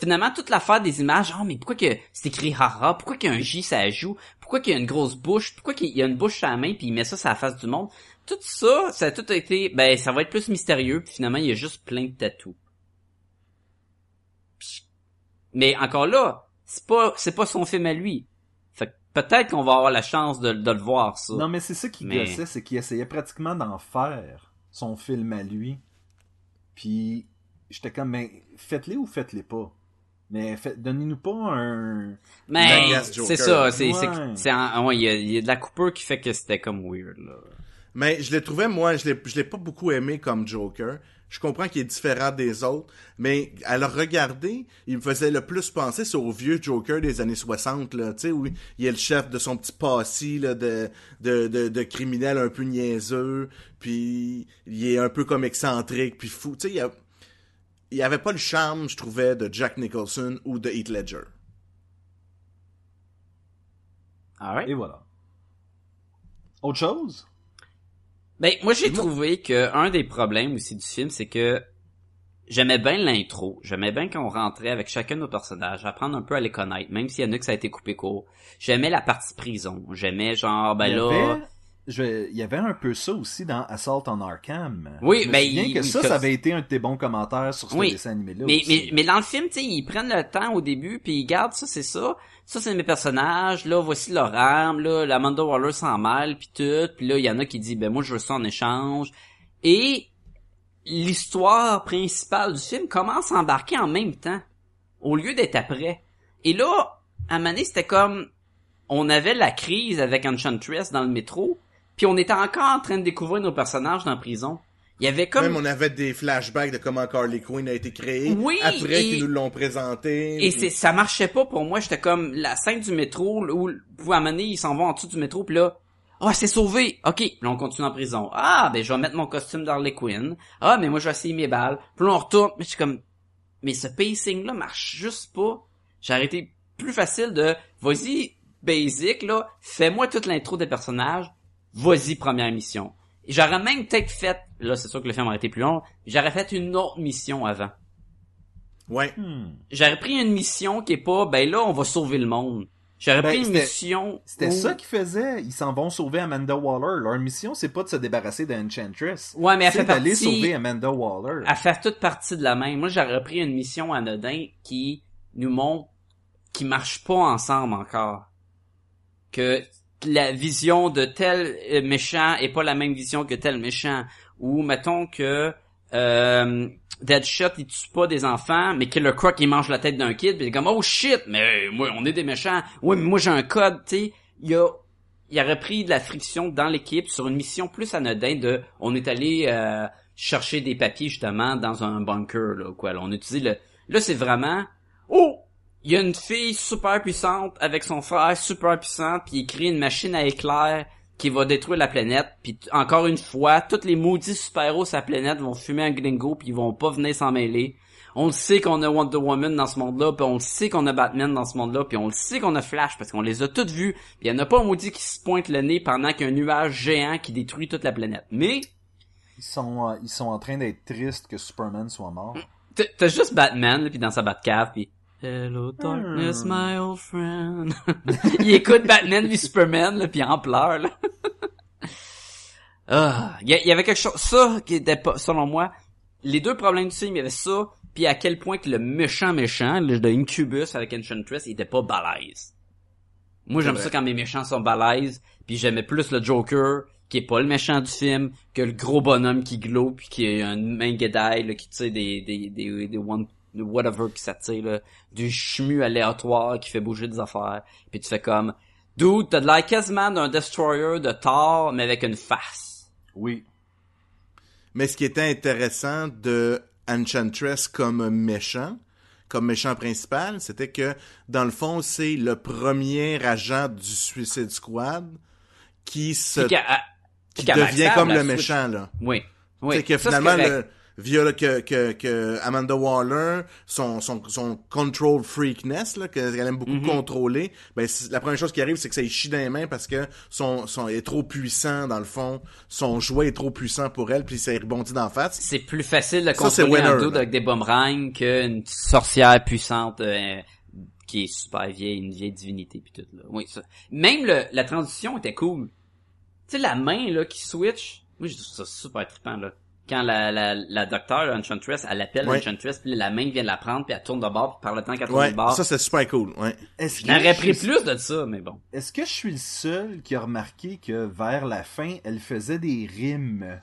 Finalement, toute l'affaire des images, oh, mais pourquoi que c'est écrit haha, pourquoi qu'il y a un J ça joue, pourquoi qu'il y a une grosse bouche, pourquoi qu'il y a une bouche à la main, puis il met ça sur la face du monde. Tout ça, ça a tout été, ben, ça va être plus mystérieux, puis finalement, il y a juste plein de tatous. Mais encore là, c'est pas, c'est pas son film à lui. Fait que peut-être qu'on va avoir la chance de, de le voir, ça. Non, mais c'est ça qui Mais- gossait, c'est qu'il essayait pratiquement d'en faire son film à lui. Puis j'étais comme, mais faites-les ou faites-les pas. Mais faites- donnez-nous pas un. Mais c'est ça, c'est c'est Ouais. c'est en- ouais, il y, a, il y a de la coupure qui fait que c'était comme weird là. Mais je l'ai trouvé, moi, je l'ai, je l'ai pas beaucoup aimé comme Joker. Je comprends qu'il est différent des autres, mais à le regarder, il me faisait le plus penser c'est au vieux Joker des années 60, là, tu sais, où il est le chef de son petit passé, là, de, de, de, de criminel un peu niaiseux, puis il est un peu comme excentrique, puis fou, tu sais, il y a- il avait pas le charme, je trouvais, de Jack Nicholson ou de Heath Ledger. Alright. Et voilà. Autre chose? Ben, moi, j'ai trouvé que un des problèmes aussi du film, c'est que j'aimais bien l'intro. J'aimais bien qu'on rentrait avec chacun de nos personnages, apprendre un peu à les connaître, même s'il y en a que ça a été coupé court. J'aimais la partie prison. J'aimais genre, ben là... je- il y avait un peu ça aussi dans Assault on Arkham. Oui, je me ben, que oui, ça, ça avait été un de tes bons commentaires sur ce Oui. dessin animé-là. Mais, aussi. mais, mais dans le film, tu sais, ils prennent le temps au début, puis ils gardent ça, c'est ça. Ça, c'est mes personnages. Là, voici leur arme. Là, l'Amanda Waller s'en mêle, puis tout. Puis là, il y en a qui disent, ben moi, je veux ça en échange. Et l'histoire principale du film commence à embarquer en même temps, au lieu d'être après. Et là, à donné, c'était comme... On avait la crise avec Enchantress dans le métro, puis on était encore en train de découvrir nos personnages dans la prison. Il y avait comme... Même on avait des flashbacks de comment Harley Quinn a été créée Oui, après et- qu'ils nous l'ont présenté. Et puis- c'est ça marchait pas pour moi, j'étais comme la scène du métro où vous amener, ils s'en vont en dessous du métro puis là Ah, c'est sauvé. OK, puis là on continue en prison. Ah, ben je vais mettre mon costume d'Harley Quinn. Ah, mais moi je vais essayer mes balles. Puis là on retourne, mais je suis comme mais ce pacing là marche juste pas. J'ai arrêté plus facile de vas-y basic là, fais-moi toute l'intro des personnages. Vas-y première mission. J'aurais même peut-être fait, là c'est sûr que le film aurait été plus long, j'aurais fait une autre mission avant. Ouais. Hmm. J'aurais pris une mission qui est pas, ben là, on va sauver le monde. J'aurais Ben, pris une mission. C'était où- ça qu'ils faisaient. Ils s'en vont sauver Amanda Waller. Leur mission, c'est pas de se débarrasser d'Enchantress. Ouais, mais elle c'est fait d'aller partie- sauver Amanda Waller. à faire toute partie de la même. Moi, j'aurais pris une mission anodin qui nous montre qui marche pas ensemble encore. Que la vision de tel euh, méchant est pas la même vision que tel méchant. Ou mettons que euh, Deadshot il tue pas des enfants, mais Killer Croc il mange la tête d'un kid, puis il est comme oh shit, mais moi on est des méchants. Ouais, mais moi j'ai un code, tu sais. Il a il aurait pris de la friction dans l'équipe sur une mission plus anodin de on est allé euh, chercher des papiers justement dans un bunker là quoi. Là, on a utilisé le là c'est vraiment oh il y a une fille super puissante avec son frère super puissant puis il crée une machine à éclairs qui va détruire la planète puis encore une fois tous les maudits super-héros sur la planète vont fumer un gringo puis ils vont pas venir s'en mêler. On le sait qu'on a Wonder Woman dans ce monde-là, puis on le sait qu'on a Batman dans ce monde-là, puis on le sait qu'on a Flash parce qu'on les a toutes vus. Puis il y en a pas un maudit qui se pointe le nez pendant qu'il y a un nuage géant qui détruit toute la planète. Mais Ils sont, euh, ils sont en train d'être tristes que Superman soit mort. t'as t'as juste Batman là, puis dans sa Batcave puis Hello darkness Hmm. my old friend. [laughs] il écoute Batman puis Superman là, puis il en pleure là. [laughs] Ah, il y, avait quelque chose ça qui était pas selon moi les deux problèmes du film, il y avait ça puis à quel point que le méchant méchant le de Incubus avec Enchantress, il était pas balèze. Moi j'aime ça quand mes méchants sont balèzes, puis j'aimais plus le Joker qui est pas le méchant du film que le gros bonhomme qui glow puis qui est un main là qui tire des des des des one de whatever qui s'attire là, du chemu aléatoire qui fait bouger des affaires puis tu fais comme dude t'as de l'air quasiment d'un destroyer de Thor mais avec une face. Oui. Mais ce qui était intéressant de Enchantress comme méchant, comme méchant principal, c'était que, dans le fond, c'est le premier agent du Suicide Squad qui se, qui devient comme le méchant, là. oui. Oui. C'est que Ça, finalement, le, via que, que, que Amanda Waller, son, son, son control freakness, là, qu'elle aime beaucoup Mhm. contrôler, ben, la première chose qui arrive, c'est que ça lui chie dans les mains parce que son, son, est trop puissant, dans le fond. Son jouet est trop puissant pour elle, puis ça rebondit d'en face. c'est plus facile de Ça, contrôler un winner, dude là. avec des boomerangs qu'une sorcière puissante euh, qui est super vieille, une vieille divinité puis tout là. Oui, ça. Même le, la transition était cool. Tu sais la main là qui switch, moi je trouve ça super trippant là. Quand la la la docteur Enchantress, elle appelle Ouais. Enchantress puis la main vient de la prendre puis elle tourne de bord puis par le temps qu'elle tourne Ouais, de bord. ça c'est super cool, ouais. Est-ce J'en aurais je pris suis- plus de ça mais bon. Est-ce que je suis le seul qui a remarqué que vers la fin, elle faisait des rimes?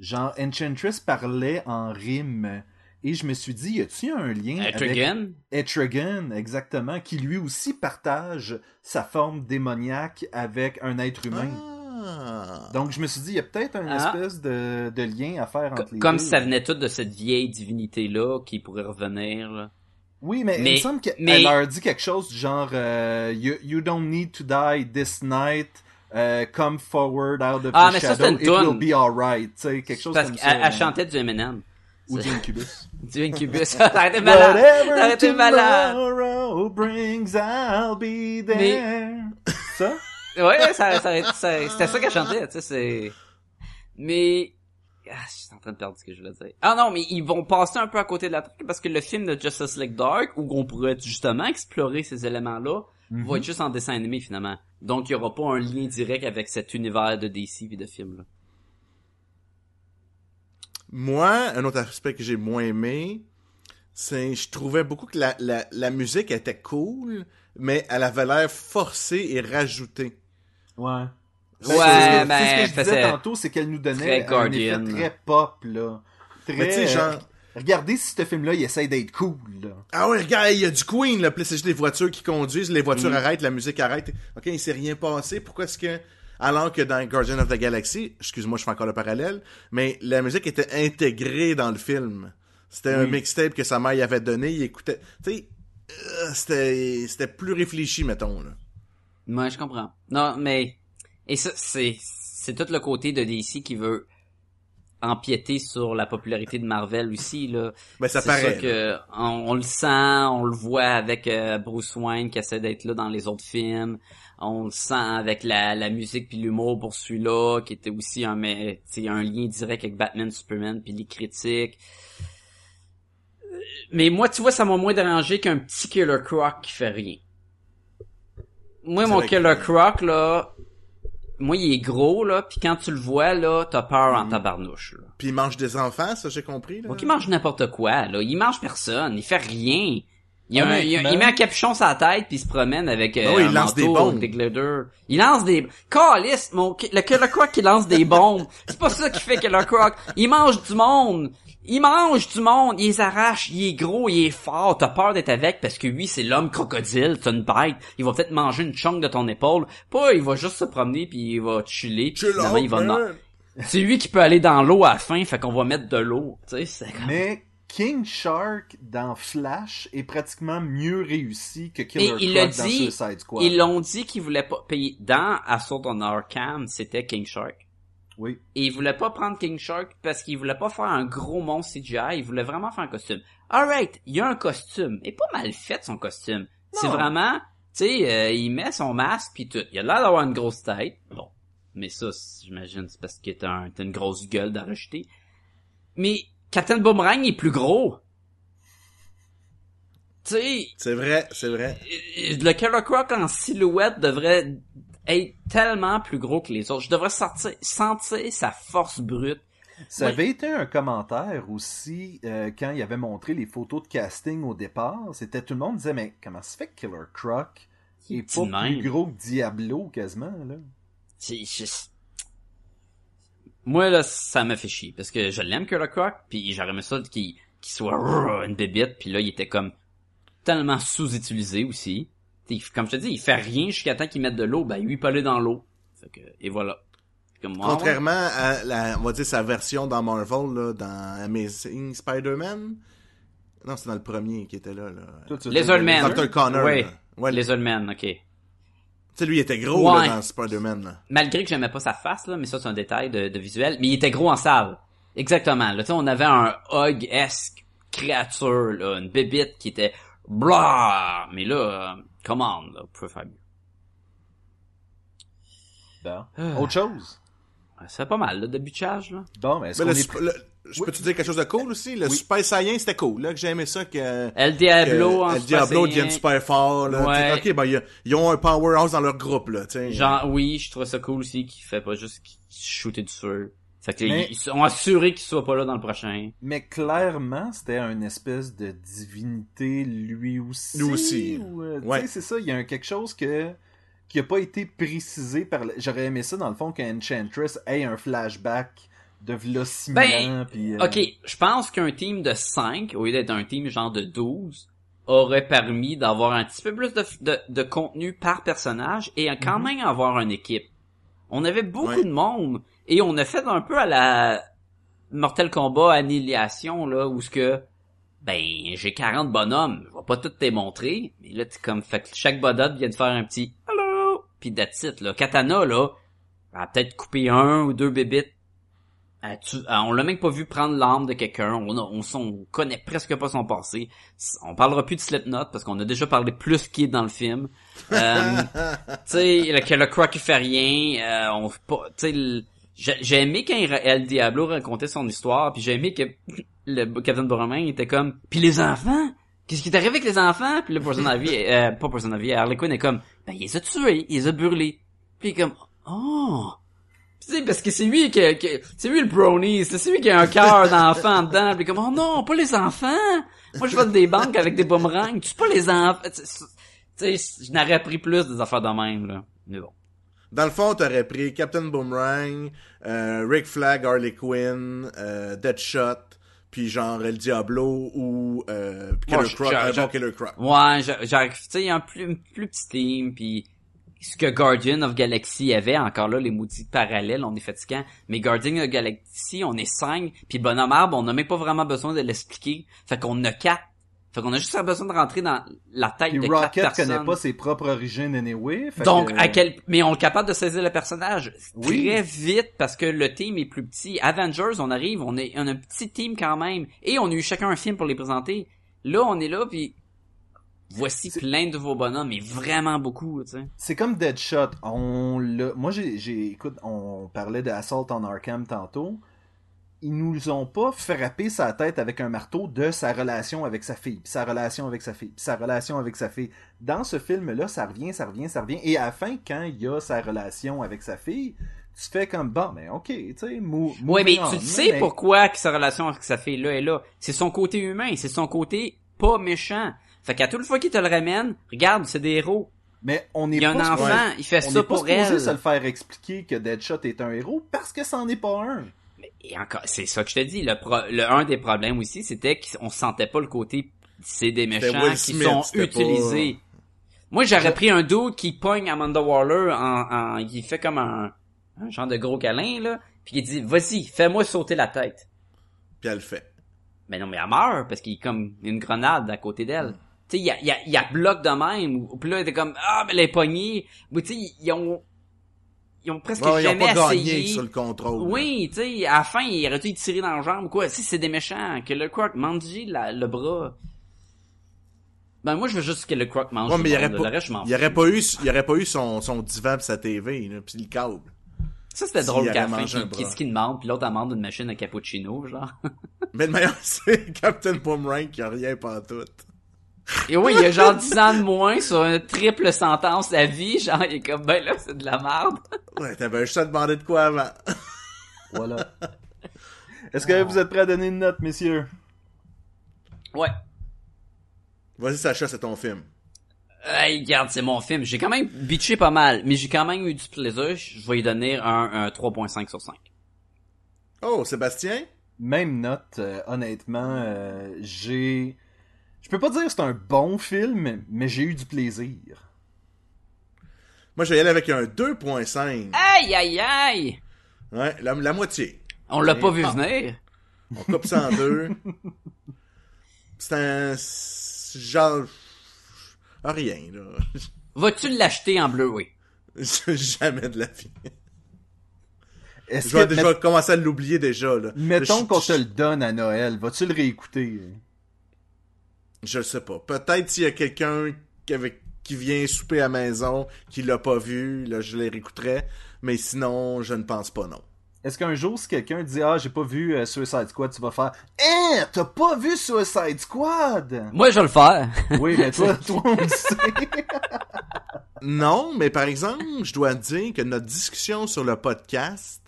Genre, Enchantress parlait en rimes. Et je me suis dit, y a-t-il un lien avec Etrigan, Etrigan, exactement, qui lui aussi partage sa forme démoniaque avec un être humain? Ah. Donc je me suis dit, il y a peut-être un Ah. espèce de, de lien à faire entre Co- les Comme deux. si ça venait tout de cette vieille divinité-là qui pourrait revenir. Là. Oui, mais, il me semble qu'elle mais- leur dit quelque chose du genre euh, you, you don't need to die this night. euh, come forward out of Ah, the mais ça, shadow. une It will be alright. Tu sais, quelque chose Parce comme qu'elle ça. elle chantait du Eminem. Ou du Incubus. [laughs] Du Incubus. [laughs] Ça malade. Ça malade. tomorrow brings, I'll be there. ça? Ouais, ça, ça, ça- c'était ça qu'elle chantait, tu sais, c'est... Mais... Ah, je suis en train de perdre ce que je voulais dire. Ah non, mais ils vont passer un peu à côté de la truc parce que le film de Justice League Dark, où on pourrait justement explorer ces éléments-là, va être juste en dessin animé finalement. Donc il y aura pas un lien direct avec cet univers de DC et de films là. Moi, un autre aspect que j'ai moins aimé, c'est je trouvais beaucoup que la, la, la musique était cool, mais elle avait l'air forcée et rajoutée. Ouais. Ouais, c'est ce que, ben, c'est ce que je disais tantôt, c'est qu'elle nous très donnait un effet très pop, là. Très, Mais tu sais, genre... Regardez si ce film-là, il essaie d'être cool, là. Ah ouais, regarde, il y a du Queen, là, puis c'est juste les voitures qui conduisent, les voitures arrêtent, la musique arrête. Ok, il s'est rien passé, pourquoi est-ce que... Alors que dans Guardian of the Galaxy, excuse-moi, je fais encore le parallèle, mais la musique était intégrée dans le film. C'était un Oui. mixtape que sa mère y avait donné, il écoutait... Tu sais, euh, c'était c'était plus réfléchi, mettons, là. Moi, je comprends. Non, mais et ça c'est c'est tout le côté de DC qui veut empiéter sur la popularité de Marvel aussi là. Ben, ça c'est paraît, sûr que on, on le sent, on le voit avec euh, Bruce Wayne qui essaie d'être là dans les autres films. On le sent avec la, la musique puis l'humour pour celui-là qui était aussi un mais un lien direct avec Batman, Superman puis les critiques. Euh, Mais moi, tu vois, ça m'a moins dérangé qu'un petit Killer Croc qui fait rien. Moi, mon Killer Croc, là, moi, il est gros, là, puis quand tu le vois, là, t'as peur Mm. en tabarnouche, là. Puis il mange des enfants, ça j'ai compris, là. Donc, il mange n'importe quoi, là. Il mange personne. Il fait rien. Il, a un- il, a- Honnêtement. il met un capuchon sur la tête puis il se promène avec euh, Ah oui, il un lance des bombes. des glitters. Il lance des Calice, mon le Killer Croc qui lance des bombes. C'est pas ça qui fait Killer Croc. Il mange du monde. Il mange du monde, il les arrache, il est gros, il est fort, t'as peur d'être avec parce que lui c'est l'homme crocodile, t'as une bête, il va peut-être manger une chunk de ton épaule, pas il va juste se promener puis il va chiller, puis finalement, il va C'est lui qui peut aller dans l'eau à la fin, fait qu'on va mettre de l'eau, tu sais, c'est comme... Mais King Shark dans Flash est pratiquement mieux réussi que Killer il Croc l'a dans dit, Suicide Squad. ils l'ont dit qu'ils voulaient pas payer. Dans Assault on Arkham, c'était King Shark. Oui. Et ils voulaient pas prendre King Shark parce qu'ils voulaient pas faire un gros monstre CGI, ils voulaient vraiment faire un costume. Alright, il y a un costume. Et pas mal fait son costume. C'est vraiment, tu sais, euh, il met son masque puis tout. Il a l'air d'avoir une grosse tête. Bon. Mais ça, c'est- j'imagine, c'est parce qu'il a un, t'as une grosse gueule d'à rejeter. Mais Captain Boomerang est plus gros. Tu sais, C'est vrai, c'est vrai. le Killer Croc en silhouette devrait être tellement plus gros que les autres. Je devrais sortir, sentir sa force brute. Ça Oui. avait été un commentaire aussi euh, quand il avait montré les photos de casting au départ. C'était tout le monde disait mais comment se fait que Killer Croc est est pas même. plus gros que Diablo quasiment là? C'est juste... Moi, là, ça me fait chier. Parce que je l'aime, Killer Croc, puis j'aurais aimé ça qu'il soit une bébite, puis là, il était comme tellement sous-utilisé aussi. Il- comme je te dis, il fait rien jusqu'à temps qu'il mette de l'eau, ben lui, il peut aller dans l'eau. Fait que, et voilà. Comme Contrairement à la, on va dire sa version dans Marvel, là, dans Amazing Spider-Man. Non, c'est dans le premier qui était là, là. Les Oldmen. Dr. Connor. Ouais, Les Old Men, ok. Tu sais, lui, il était gros, Ouais. là, dans Spider-Man, là. malgré que j'aimais pas sa face là, mais ça c'est un détail de, de visuel, mais il était gros en salle. Exactement. Là, tu sais, on avait un hug-esque créature, là, une bébite qui était blah, mais là, euh, commande, là, on peut faire mieux. Bon. Ah. Autre chose? C'est pas mal, le début de charge, là. Bon, mais est-ce qu'on le, est le- je peux te dire quelque chose de cool aussi? Le Oui. Super Saiyan, c'était cool, là, que j'ai aimé ça, que... El Diablo, que- en le Super Diablo devienne super fort, là. Ouais. Ok, ben, ils, ils ont un powerhouse dans leur groupe, là, tu. Genre, oui, je trouve ça cool aussi qu'il fait pas juste shooter du feu. Fait que Mais- ils ont assuré qu'il soit pas là dans le prochain. Mais clairement, c'était une espèce de divinité lui aussi. Lui aussi. ou, euh, tu Ouais. sais, c'est ça, il y a un- quelque chose que qui a pas été précisé par. le- J'aurais aimé ça dans le fond qu'Enchantress ait un flashback de mille Ben, puis, euh, Ok, je pense qu'un team de 5, au lieu d'être un team genre de 12, aurait permis d'avoir un petit peu plus de, de, de contenu par personnage et quand Mhm. même avoir une équipe. On avait beaucoup Ouais. de monde et on a fait un peu à la Mortal Kombat Annihilation là où ce que ben j'ai 40 bonhommes, je vais pas tout te les montrer, mais là tu comme fait que chaque bonhomme vient de faire un petit hello puis that's it là. Katana là, a peut-être coupé un ou deux bébites. Elle tu- elle- on l'a même pas vu prendre l'âme de quelqu'un, on, on, connaît presque pas son passé. On parlera plus de Slipknot parce qu'on a déjà parlé plus qui est dans le film. Euh, [laughs] tu sais, le- que le Croc il fait rien, euh, on pas, tu sais, le- j'ai aimé quand El Diablo racontait son histoire, puis j'ai aimé que le Captain Borromain était comme, puis les enfants, qu'est-ce qui est arrivé avec les enfants? Puis le Poison Ivy, euh, pas Poison Ivy, Harley Quinn est comme, ben il les a tués, il les a brûlés. Puis il est comme, oh. Tu sais, parce que c'est lui qui, qui- c'est lui le brownie, c'est lui qui a un cœur d'enfant dedans, puis comme, oh non, pas les enfants! Moi je vole des banques avec des boomerangs, tu pas les enfants. Tu sais, je n'aurais appris plus des affaires de même, là. Mais bon. Dans le fond, t'aurais pris Captain Boomerang, euh, Rick Flag, Harley Quinn, euh, Deadshot, puis genre El Diablo ou euh, Killer Croc, bon, Killer Croc. Ouais, j'a- j'arrive, tu sais, il y a un plus, plus petit team, puis ce que Guardian of Galaxy avait, encore là, les maudits parallèles, on est fatigant, mais Guardian of Galaxy, on est cinq, puis le bonhomme arbre, on n'a même pas vraiment besoin de l'expliquer, fait qu'on a quatre. Fait qu'on a juste besoin de rentrer dans la tête Puis de quatre Rocket personnes. connaît pas ses propres origines anyway. fait Donc, que- à quel, mais on est capable de saisir le personnage Oui. très vite parce que le team est plus petit. Avengers, on arrive, on est, on a un petit team quand même, et on a eu chacun un film pour les présenter. Là, on est là, puis voici plein de vos bonhommes, mais vraiment beaucoup, tu sais. C'est comme Deadshot. On l'a. Moi, j'ai, j'ai, écoute, on parlait de Assault on Arkham tantôt. Ils nous ont pas frappé sa tête avec un marteau de sa relation avec sa fille, puis sa relation avec sa fille, puis sa relation avec sa fille. Dans ce film-là, ça revient, ça revient, ça revient. Et à la fin, quand il y a sa relation avec sa fille, tu fais comme bon, mais ok, tu sais, mou. Ouais, mais tu sais mais- pourquoi que sa relation avec sa fille là est là. C'est son côté humain, c'est son côté pas méchant. Fait qu'à toute fois qu'il te le ramène, regarde, c'est des héros. Mais on n'est Il y a pas un enfant, il fait on ça pas pour elle. se le faire expliquer que Deadshot est un héros parce que c'en est pas un. Et encore, c'est ça que je te dis. Le, pro- le un des problèmes aussi, c'était qu'on sentait pas le côté c'est des méchants qui Smith, sont utilisés. Moi, j'aurais pris un dude qui pogne Amanda Waller en, en qui fait comme un, un genre de gros câlin là, puis qui dit "Vas-y, fais-moi sauter la tête." Puis elle le fait. Mais non, mais elle meurt parce qu'il y a comme une grenade à côté d'elle. Tu sais, il y a, il y, a, il y a bloc de même. Puis là, elle était comme ah, mais elle est pognée. Mais tu sais, ils ont ils ont presque Ouais, ils ont jamais essayé. gagné sur le contrôle. Oui, tu sais, à la fin, il aurait dû y tirer dans la jambe, quoi. Si c'est des méchants, que le Croc la- le bras. Ben, moi, je veux juste que le Croc mange Ouais, le mais il aurait Le pas, reste, il aurait pas eu, il aurait pas eu son, son divan pis sa TV, là, pis le câble. Ça, c'était drôle qu'à la fin, qu'est-ce qu'il demande, puis l'autre demande une machine à cappuccino, genre. Mais le meilleur, [laughs] c'est Captain Boomerang qui a rien pas tout. Et oui, il y a genre 10 ans de moins sur une triple sentence à vie, genre, il est comme, ben là, c'est de la merde. Ouais, t'avais juste à demander de quoi avant. Voilà. Est-ce que vous êtes prêts à donner une note, messieurs? Ouais. Vas-y, Sacha, c'est ton film. Hey, regarde, c'est mon film. J'ai quand même bitché pas mal, mais j'ai quand même eu du plaisir. Je vais lui donner un, un 3.5 sur 5. Oh, Sébastien? Même note, euh, honnêtement, euh, j'ai... Je peux pas dire que c'est un bon film, mais j'ai eu du plaisir. Moi, je vais y aller avec un 2.5. Aïe, aïe, aïe! Ouais, la, la moitié. On l'a pas vu venir. On coupe ça en [laughs] deux. C'est un... Genre... Rien, là. [laughs] Vas-tu l'acheter en bleu, oui? Jamais de la vie. Est-ce Je vais, que, je vais commencer à l'oublier déjà, là. mettons Je- qu'on te le donne à Noël, vas-tu le réécouter? Je le sais pas. Peut-être s'il y a quelqu'un qui, avec- qui vient souper à la maison, qui l'a pas vu, là, je les réécouterai. Mais sinon, je ne pense pas, non. Est-ce qu'un jour, si quelqu'un dit « Ah, j'ai pas vu euh, Suicide Squad », tu vas faire « Hein, t'as pas vu Suicide Squad? Moi, je vais le faire. » Oui, mais toi, [laughs] toi, on le sait. Non, mais par exemple, je dois dire que notre discussion sur le podcast,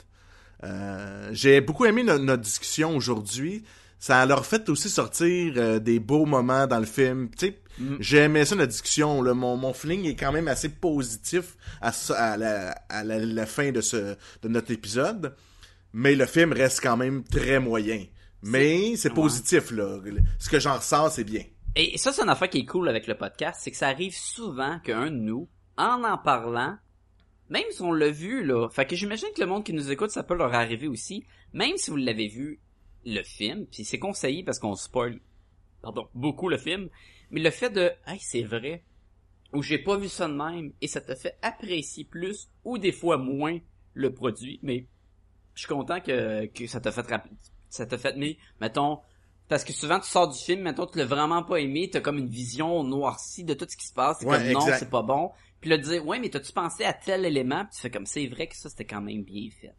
euh, j'ai beaucoup aimé no- notre discussion aujourd'hui. Ça leur fait aussi sortir euh, des beaux moments dans le film. Tu sais, j'ai aimé ça notre discussion. Là. Mon, mon feeling est quand même assez positif à, ça- à, la, à la, la fin de ce de notre épisode. Mais le film reste quand même très moyen. Mais c'est positif là. Ce que j'en ressens, c'est bien. Et ça, c'est une affaire qui est cool avec le podcast, c'est que ça arrive souvent qu'un de nous, en en parlant, même si on l'a vu, là, fait que j'imagine que le monde qui nous écoute, ça peut leur arriver aussi, même si vous l'avez vu, le film, puis c'est conseillé parce qu'on spoil, pardon, beaucoup le film, mais le fait de, hey, c'est vrai, ou j'ai pas vu ça de même, et ça te fait apprécier plus, ou des fois moins, le produit, mais je suis content que, que ça t'a fait ça t'a fait, mais, mettons, parce que souvent tu sors du film, mettons, tu l'as vraiment pas aimé, t'as comme une vision noircie de tout ce qui se passe, c'est Ouais, comme non, c'est pas bon, puis là, de dire, ouais, mais t'as-tu pensé à tel élément, puis tu fais comme, c'est vrai que ça, c'était quand même bien fait.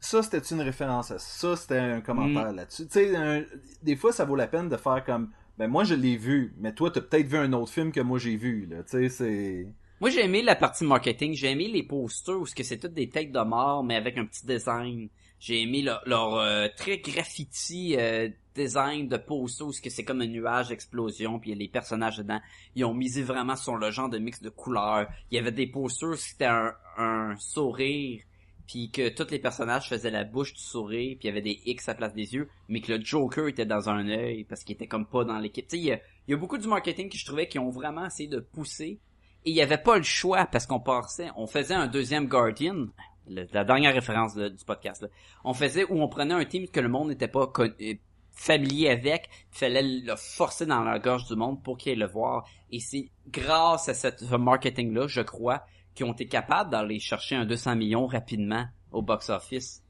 Ça, c'était une référence à ça? C'était un Mm. commentaire là-dessus. Tu sais, un- des fois, ça vaut la peine de faire comme, ben moi, je l'ai vu, mais toi, t'as peut-être vu un autre film que moi, j'ai vu, là. Tu sais, c'est... Moi, j'ai aimé la partie marketing. J'ai aimé les posters où ce que c'est toutes des têtes de mort, mais avec un petit design. J'ai aimé leur, leur, euh, très graffiti euh, design de posters où ce que c'est comme un nuage d'explosion, puis il y a les personnages dedans. Ils ont misé vraiment sur le genre de mix de couleurs. Il y avait des posters où c'était un, un sourire, puis que tous les personnages faisaient la bouche du sourire, puis il y avait des X à la place des yeux, mais que le Joker était dans un œil parce qu'il était comme pas dans l'équipe. Tu sais, il y a, beaucoup du marketing que je trouvais qui ont vraiment essayé de pousser et il y avait pas le choix parce qu'on passait, on faisait un deuxième Guardian, la dernière référence du podcast. Là. On faisait où on prenait un team que le monde n'était pas euh, familier avec, fallait le forcer dans la gorge du monde pour qu'il le voir. Et c'est grâce à cette, ce marketing-là, je crois, qu'ils ont été capables d'aller chercher un 200 millions rapidement au box-office.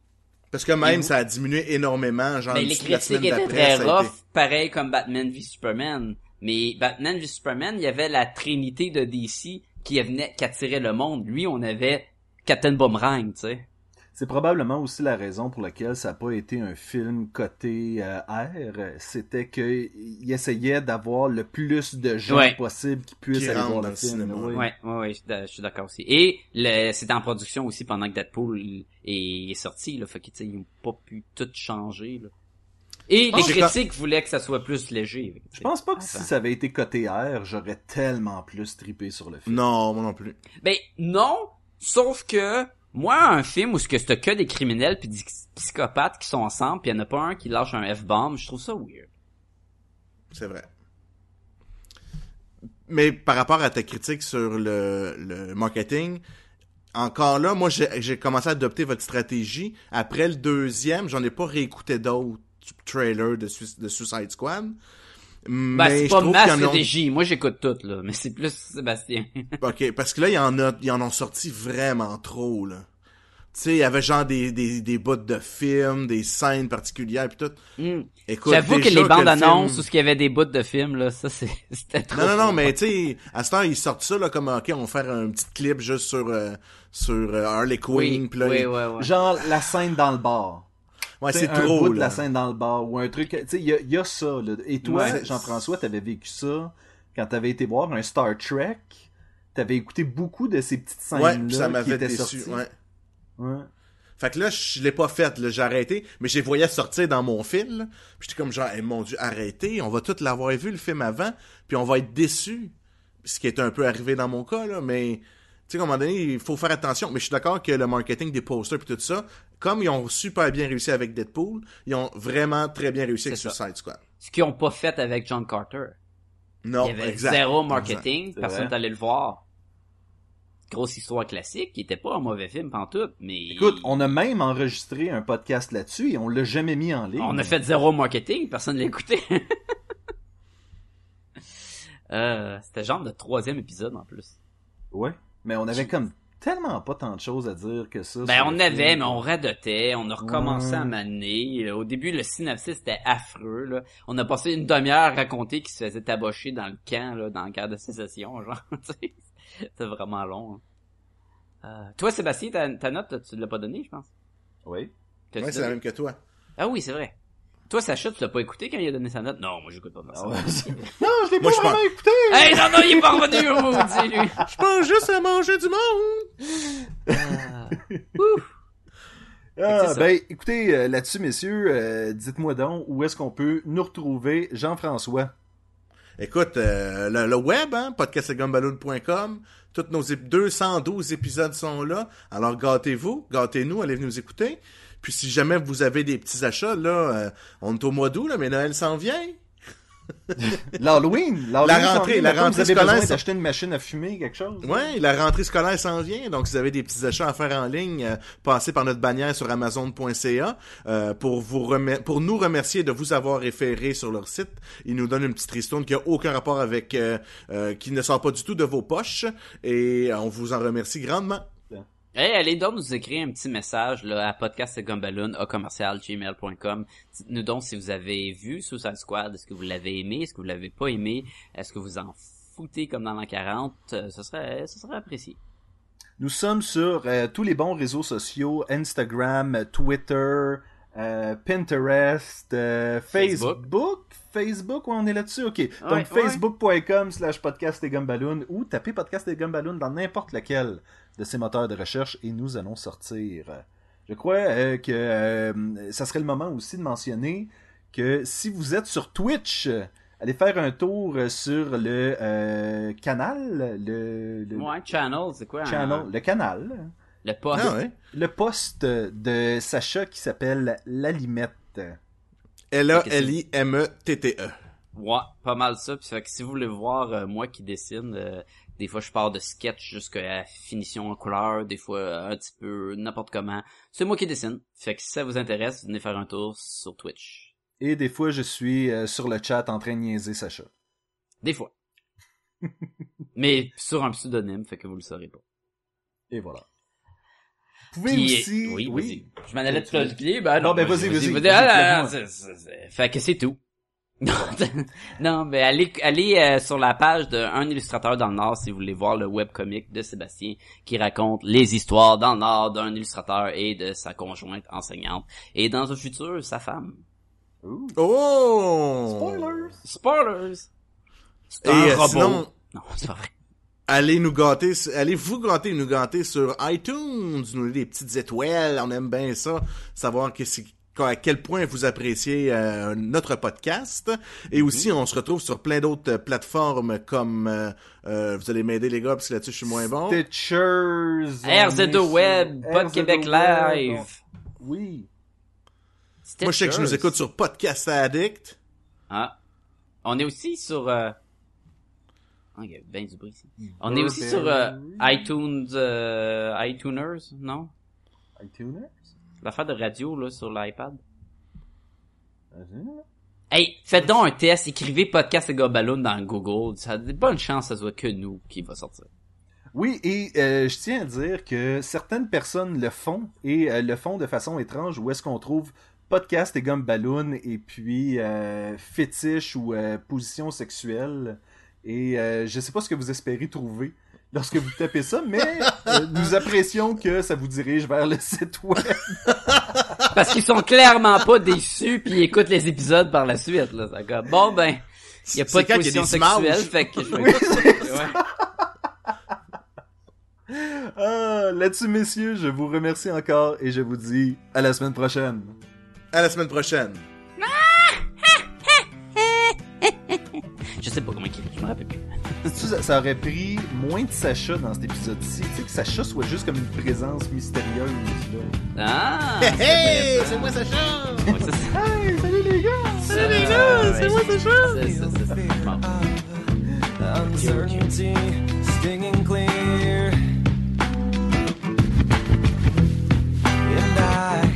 Parce que même, vous- ça a diminué énormément, genre, Mais les critiques étaient très rough, été- pareil comme Batman v Superman. Mais Batman v Superman, il y avait la trinité de DC qui venait, qui attirait le monde. Lui, on avait Captain Boomerang, tu sais. C'est probablement aussi la raison pour laquelle ça n'a pas été un film coté euh, R. C'était qu'il essayait d'avoir le plus de gens Ouais. possible qui puissent Qui aller voir le le film. cinéma. oui. Ouais, ouais, ouais, je suis d'accord aussi. Et c'était en production aussi pendant que Deadpool est, est sorti, là. Fait que, tu sais, ils ont pas pu tout changer, là. Et les que- critiques voulaient que ça soit plus léger. Je pense pas que Enfin. si ça avait été coté R, j'aurais tellement plus trippé sur le film. Non, moi non plus. Ben non, sauf que moi un film où ce que c'est que des criminels puis des psychopathes qui sont ensemble puis y en a pas un qui lâche un F-bomb, je trouve ça weird. C'est vrai. Mais par rapport à ta critique sur le, marketing, encore là, moi, j'ai commencé à adopter votre stratégie. Après le deuxième, j'en ai pas réécouté d'autres trailers de, de Suicide Squad. Ben Mais c'est je pas trouve ma stratégie, moi j'écoute tout là, mais c'est plus Sébastien. [laughs] Ok, parce que là, il y en a, ils en ont sorti vraiment trop, là. Tu sais, il y avait genre des, des, des bouts de films, des scènes particulières, puis tout. Hmm. Écoute, J'avoue que les bandes le film- annonces où ce qu'il y avait des bouts de films là, ça c'est [laughs] c'était trop. Non, non, non, mais tu sais, à ce temps, ils sortent ça, là, comme, ok, on va faire un petit clip juste sur, euh, sur euh, Harley Quinn, oui, pis là, oui, les- ouais, ouais. Genre la scène dans le bar. Ouais, c'est un trop, bout de la scène dans le bar ou un truc. Tu sais, il y a, il y a ça. Là. Et toi, Ouais. Jean-François, t'avais vécu ça quand t'avais été voir un Star Trek? T'avais écouté beaucoup de ces petites scènes Ouais, là pis ça qui m'avait étaient déçu, sorties? ouais. Ouais. Fait que là, je l'ai pas fait, là, j'ai arrêté, mais je les voyais sortir dans mon fil. Puis j'étais comme genre, Eh, mon dieu, arrêtez, on va tout l'avoir vu le film avant, puis on va être déçus. Ce qui est un peu arrivé dans mon cas, là, mais, tu sais, à un moment donné, il faut faire attention. Mais je suis d'accord que le marketing des posters puis tout ça, comme ils ont super bien réussi avec Deadpool, ils ont vraiment très bien réussi avec ça. Suicide Squad. Ce qu'ils ont pas fait avec John Carter. Non, il y avait exact. zéro marketing, personne n'allait le voir. Grosse histoire classique, qui était pas un mauvais film pantoute, mais Écoute, on a même enregistré un podcast là-dessus et on l'a jamais mis en ligne. On a fait zéro marketing, personne l'a écouté. [laughs] euh, c'était genre le troisième épisode en plus. Ouais. Mais on avait comme tellement pas tant de choses à dire que ça. Ben on avait, mais on radotait, on a recommencé Ouais. à m'amener. Au début, le synopsis était affreux. Là. On a passé une demi-heure à raconter qu'il se faisait tabocher dans le camp, là, dans le cadre de sécession, [laughs] genre. tu sais. C'était vraiment long. hein. Euh, toi, Sébastien, ta, ta note, tu l'as pas donnée, je pense? Oui. Ouais, c'est la même que toi. Ah oui, c'est vrai. Toi, Sacha, tu l'as pas écouté quand il a donné sa note? Non, moi, j'écoute pas ça. Ah [laughs] non, je l'ai pas vraiment écouté. Hey, non, non, il est pas revenu, [laughs] maudit, lui. Je pense juste à manger du monde! Ah. [laughs] Ouf. Ah, ben, écoutez, euh, là-dessus, messieurs, euh, dites-moi donc où est-ce qu'on peut nous retrouver, Jean-François? Écoute, euh, le, le web, hein, podcastlegumballoon.com, tous nos ép- 212 épisodes sont là. Alors gâtez-vous, gâtez-nous, allez nous écouter. Puis si jamais vous avez des petits achats, là, euh, on est au mois d'août, là, mais Noël s'en vient. [laughs] L'Halloween, La rentrée, la rentrée Vous avez scolaire, d'acheter une machine à fumer, quelque chose. Ouais, la rentrée scolaire s'en vient, donc si vous avez des petits achats à faire en ligne, euh, passez par notre bannière sur amazon.ca euh, pour vous remer- pour nous remercier de vous avoir référé sur leur site. Ils nous donnent une petite ristourne qui a aucun rapport avec euh, euh, qui ne sort pas du tout de vos poches et on vous en remercie grandement. Hey, allez donc nous écrire un petit message là, à podcastgumballoon à commercial gmail.com. Dites-nous donc si vous avez vu Suicide Squad, est-ce que vous l'avez aimé, est-ce que vous l'avez pas aimé, est-ce que vous en foutez comme dans l'an 40, euh, ce serait, ce serait apprécié. Nous sommes sur euh, tous les bons réseaux sociaux, Instagram, Twitter, euh, Pinterest, euh, Facebook. Facebook. Facebook, ouais, on est là-dessus, ok. Donc, Ouais, facebook.com slash podcast et gumballoon ou tapez podcast et gumballoon dans n'importe lequel de ces moteurs de recherche et nous allons sortir. Je crois euh, que euh, ça serait le moment aussi de mentionner que si vous êtes sur Twitch, allez faire un tour sur le euh, canal, le, le Ouais, channel, c'est quoi? channel, un- le canal, Le post. Ah ouais. le poste de Sacha qui s'appelle L'Alimette. L A L I M E T T E. Ouais, pas mal ça. Puis fait que si vous voulez voir euh, moi qui dessine, euh, des fois je pars de sketch jusqu'à la finition en couleur, des fois euh, un petit peu n'importe comment. C'est moi qui dessine. Fait que si ça vous intéresse, venez faire un tour sur Twitch. Et des fois, je suis euh, sur le chat en train de niaiser Sacha. Des fois. [laughs] Mais sur un pseudonyme, fait que vous le saurez pas. Et voilà. Vous pouvez Puis, aussi... oui, oui. vas-y. Je m'en allais te le plier, ben Non, ben, vas-y, vas-y, Fait que c'est tout. Non, non, [laughs] mais allez, allez euh, sur la page d'un illustrateur dans le Nord si vous voulez voir le webcomic de Sébastien qui raconte les histoires dans le Nord d'un illustrateur et de sa conjointe enseignante et dans un futur sa femme. Oh! Spoilers! Spoilers. C'est Et un euh, robot. sinon, Non, c'est pas vrai. allez nous gâter, allez vous gâter, nous gâter sur iTunes, nous des petites étoiles, on aime bien ça, savoir que c'est à quel point vous appréciez euh, notre podcast. Et aussi, on se retrouve sur plein d'autres euh, plateformes comme, euh, euh, vous allez m'aider les gars, parce que là-dessus je suis moins bon. Stitchers. RZO Web, Pod Québec Live. Oui. Moi, je sais que je nous écoute sur Podcast Addict. Ah. On est aussi sur... Euh... Ah, il y a bien du bruit ici. On est aussi sur euh, iTunes... Euh, iTuners, non? iTunes? L'affaire de radio, là, sur l'iPad. Hey, faites donc un test, écrivez podcast et Balloon dans Google. Ça a des bonnes chances que ce soit que nous qui va sortir. Oui, et euh, je tiens à dire que certaines personnes le font et euh, le font de façon étrange où est-ce qu'on trouve podcast et gomme ballon et puis euh, fétiche ou euh, position sexuelle. Et euh, je sais pas ce que vous espérez trouver lorsque vous tapez ça, mais [laughs] euh, nous apprécions que ça vous dirige vers le site web. Parce qu'ils sont clairement pas déçus puis ils écoutent les épisodes par la suite, là. ça comme, Bon, ben, il y a pas de des sexuelle, fait que je vais Oui, écouter. Ouais. Ah, Là-dessus, messieurs, je vous remercie encore et je vous dis à la semaine prochaine. À la semaine prochaine. Je sais pas comment il je me rappelle plus. Ça, aurait pris moins de Sacha dans cet épisode-ci. Tu sais, que Sacha soit juste comme une présence mystérieuse. Là. Ah! Hey, c'est moi Sacha! Ouais, Hey, salut les gars! Salut les gars, c'est moi Sacha! Uncertainty stinging clear. And I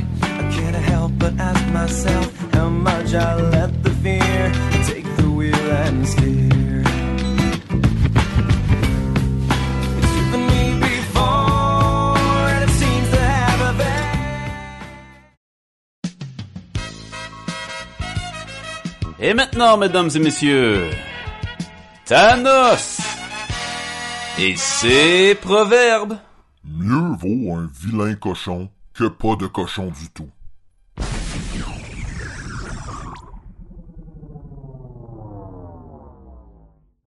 can't help but ask myself how much I let the fear take the wheel and steer. Et maintenant, mesdames et messieurs, Thanos et ses proverbes. Mieux vaut un vilain cochon que pas de cochon du tout.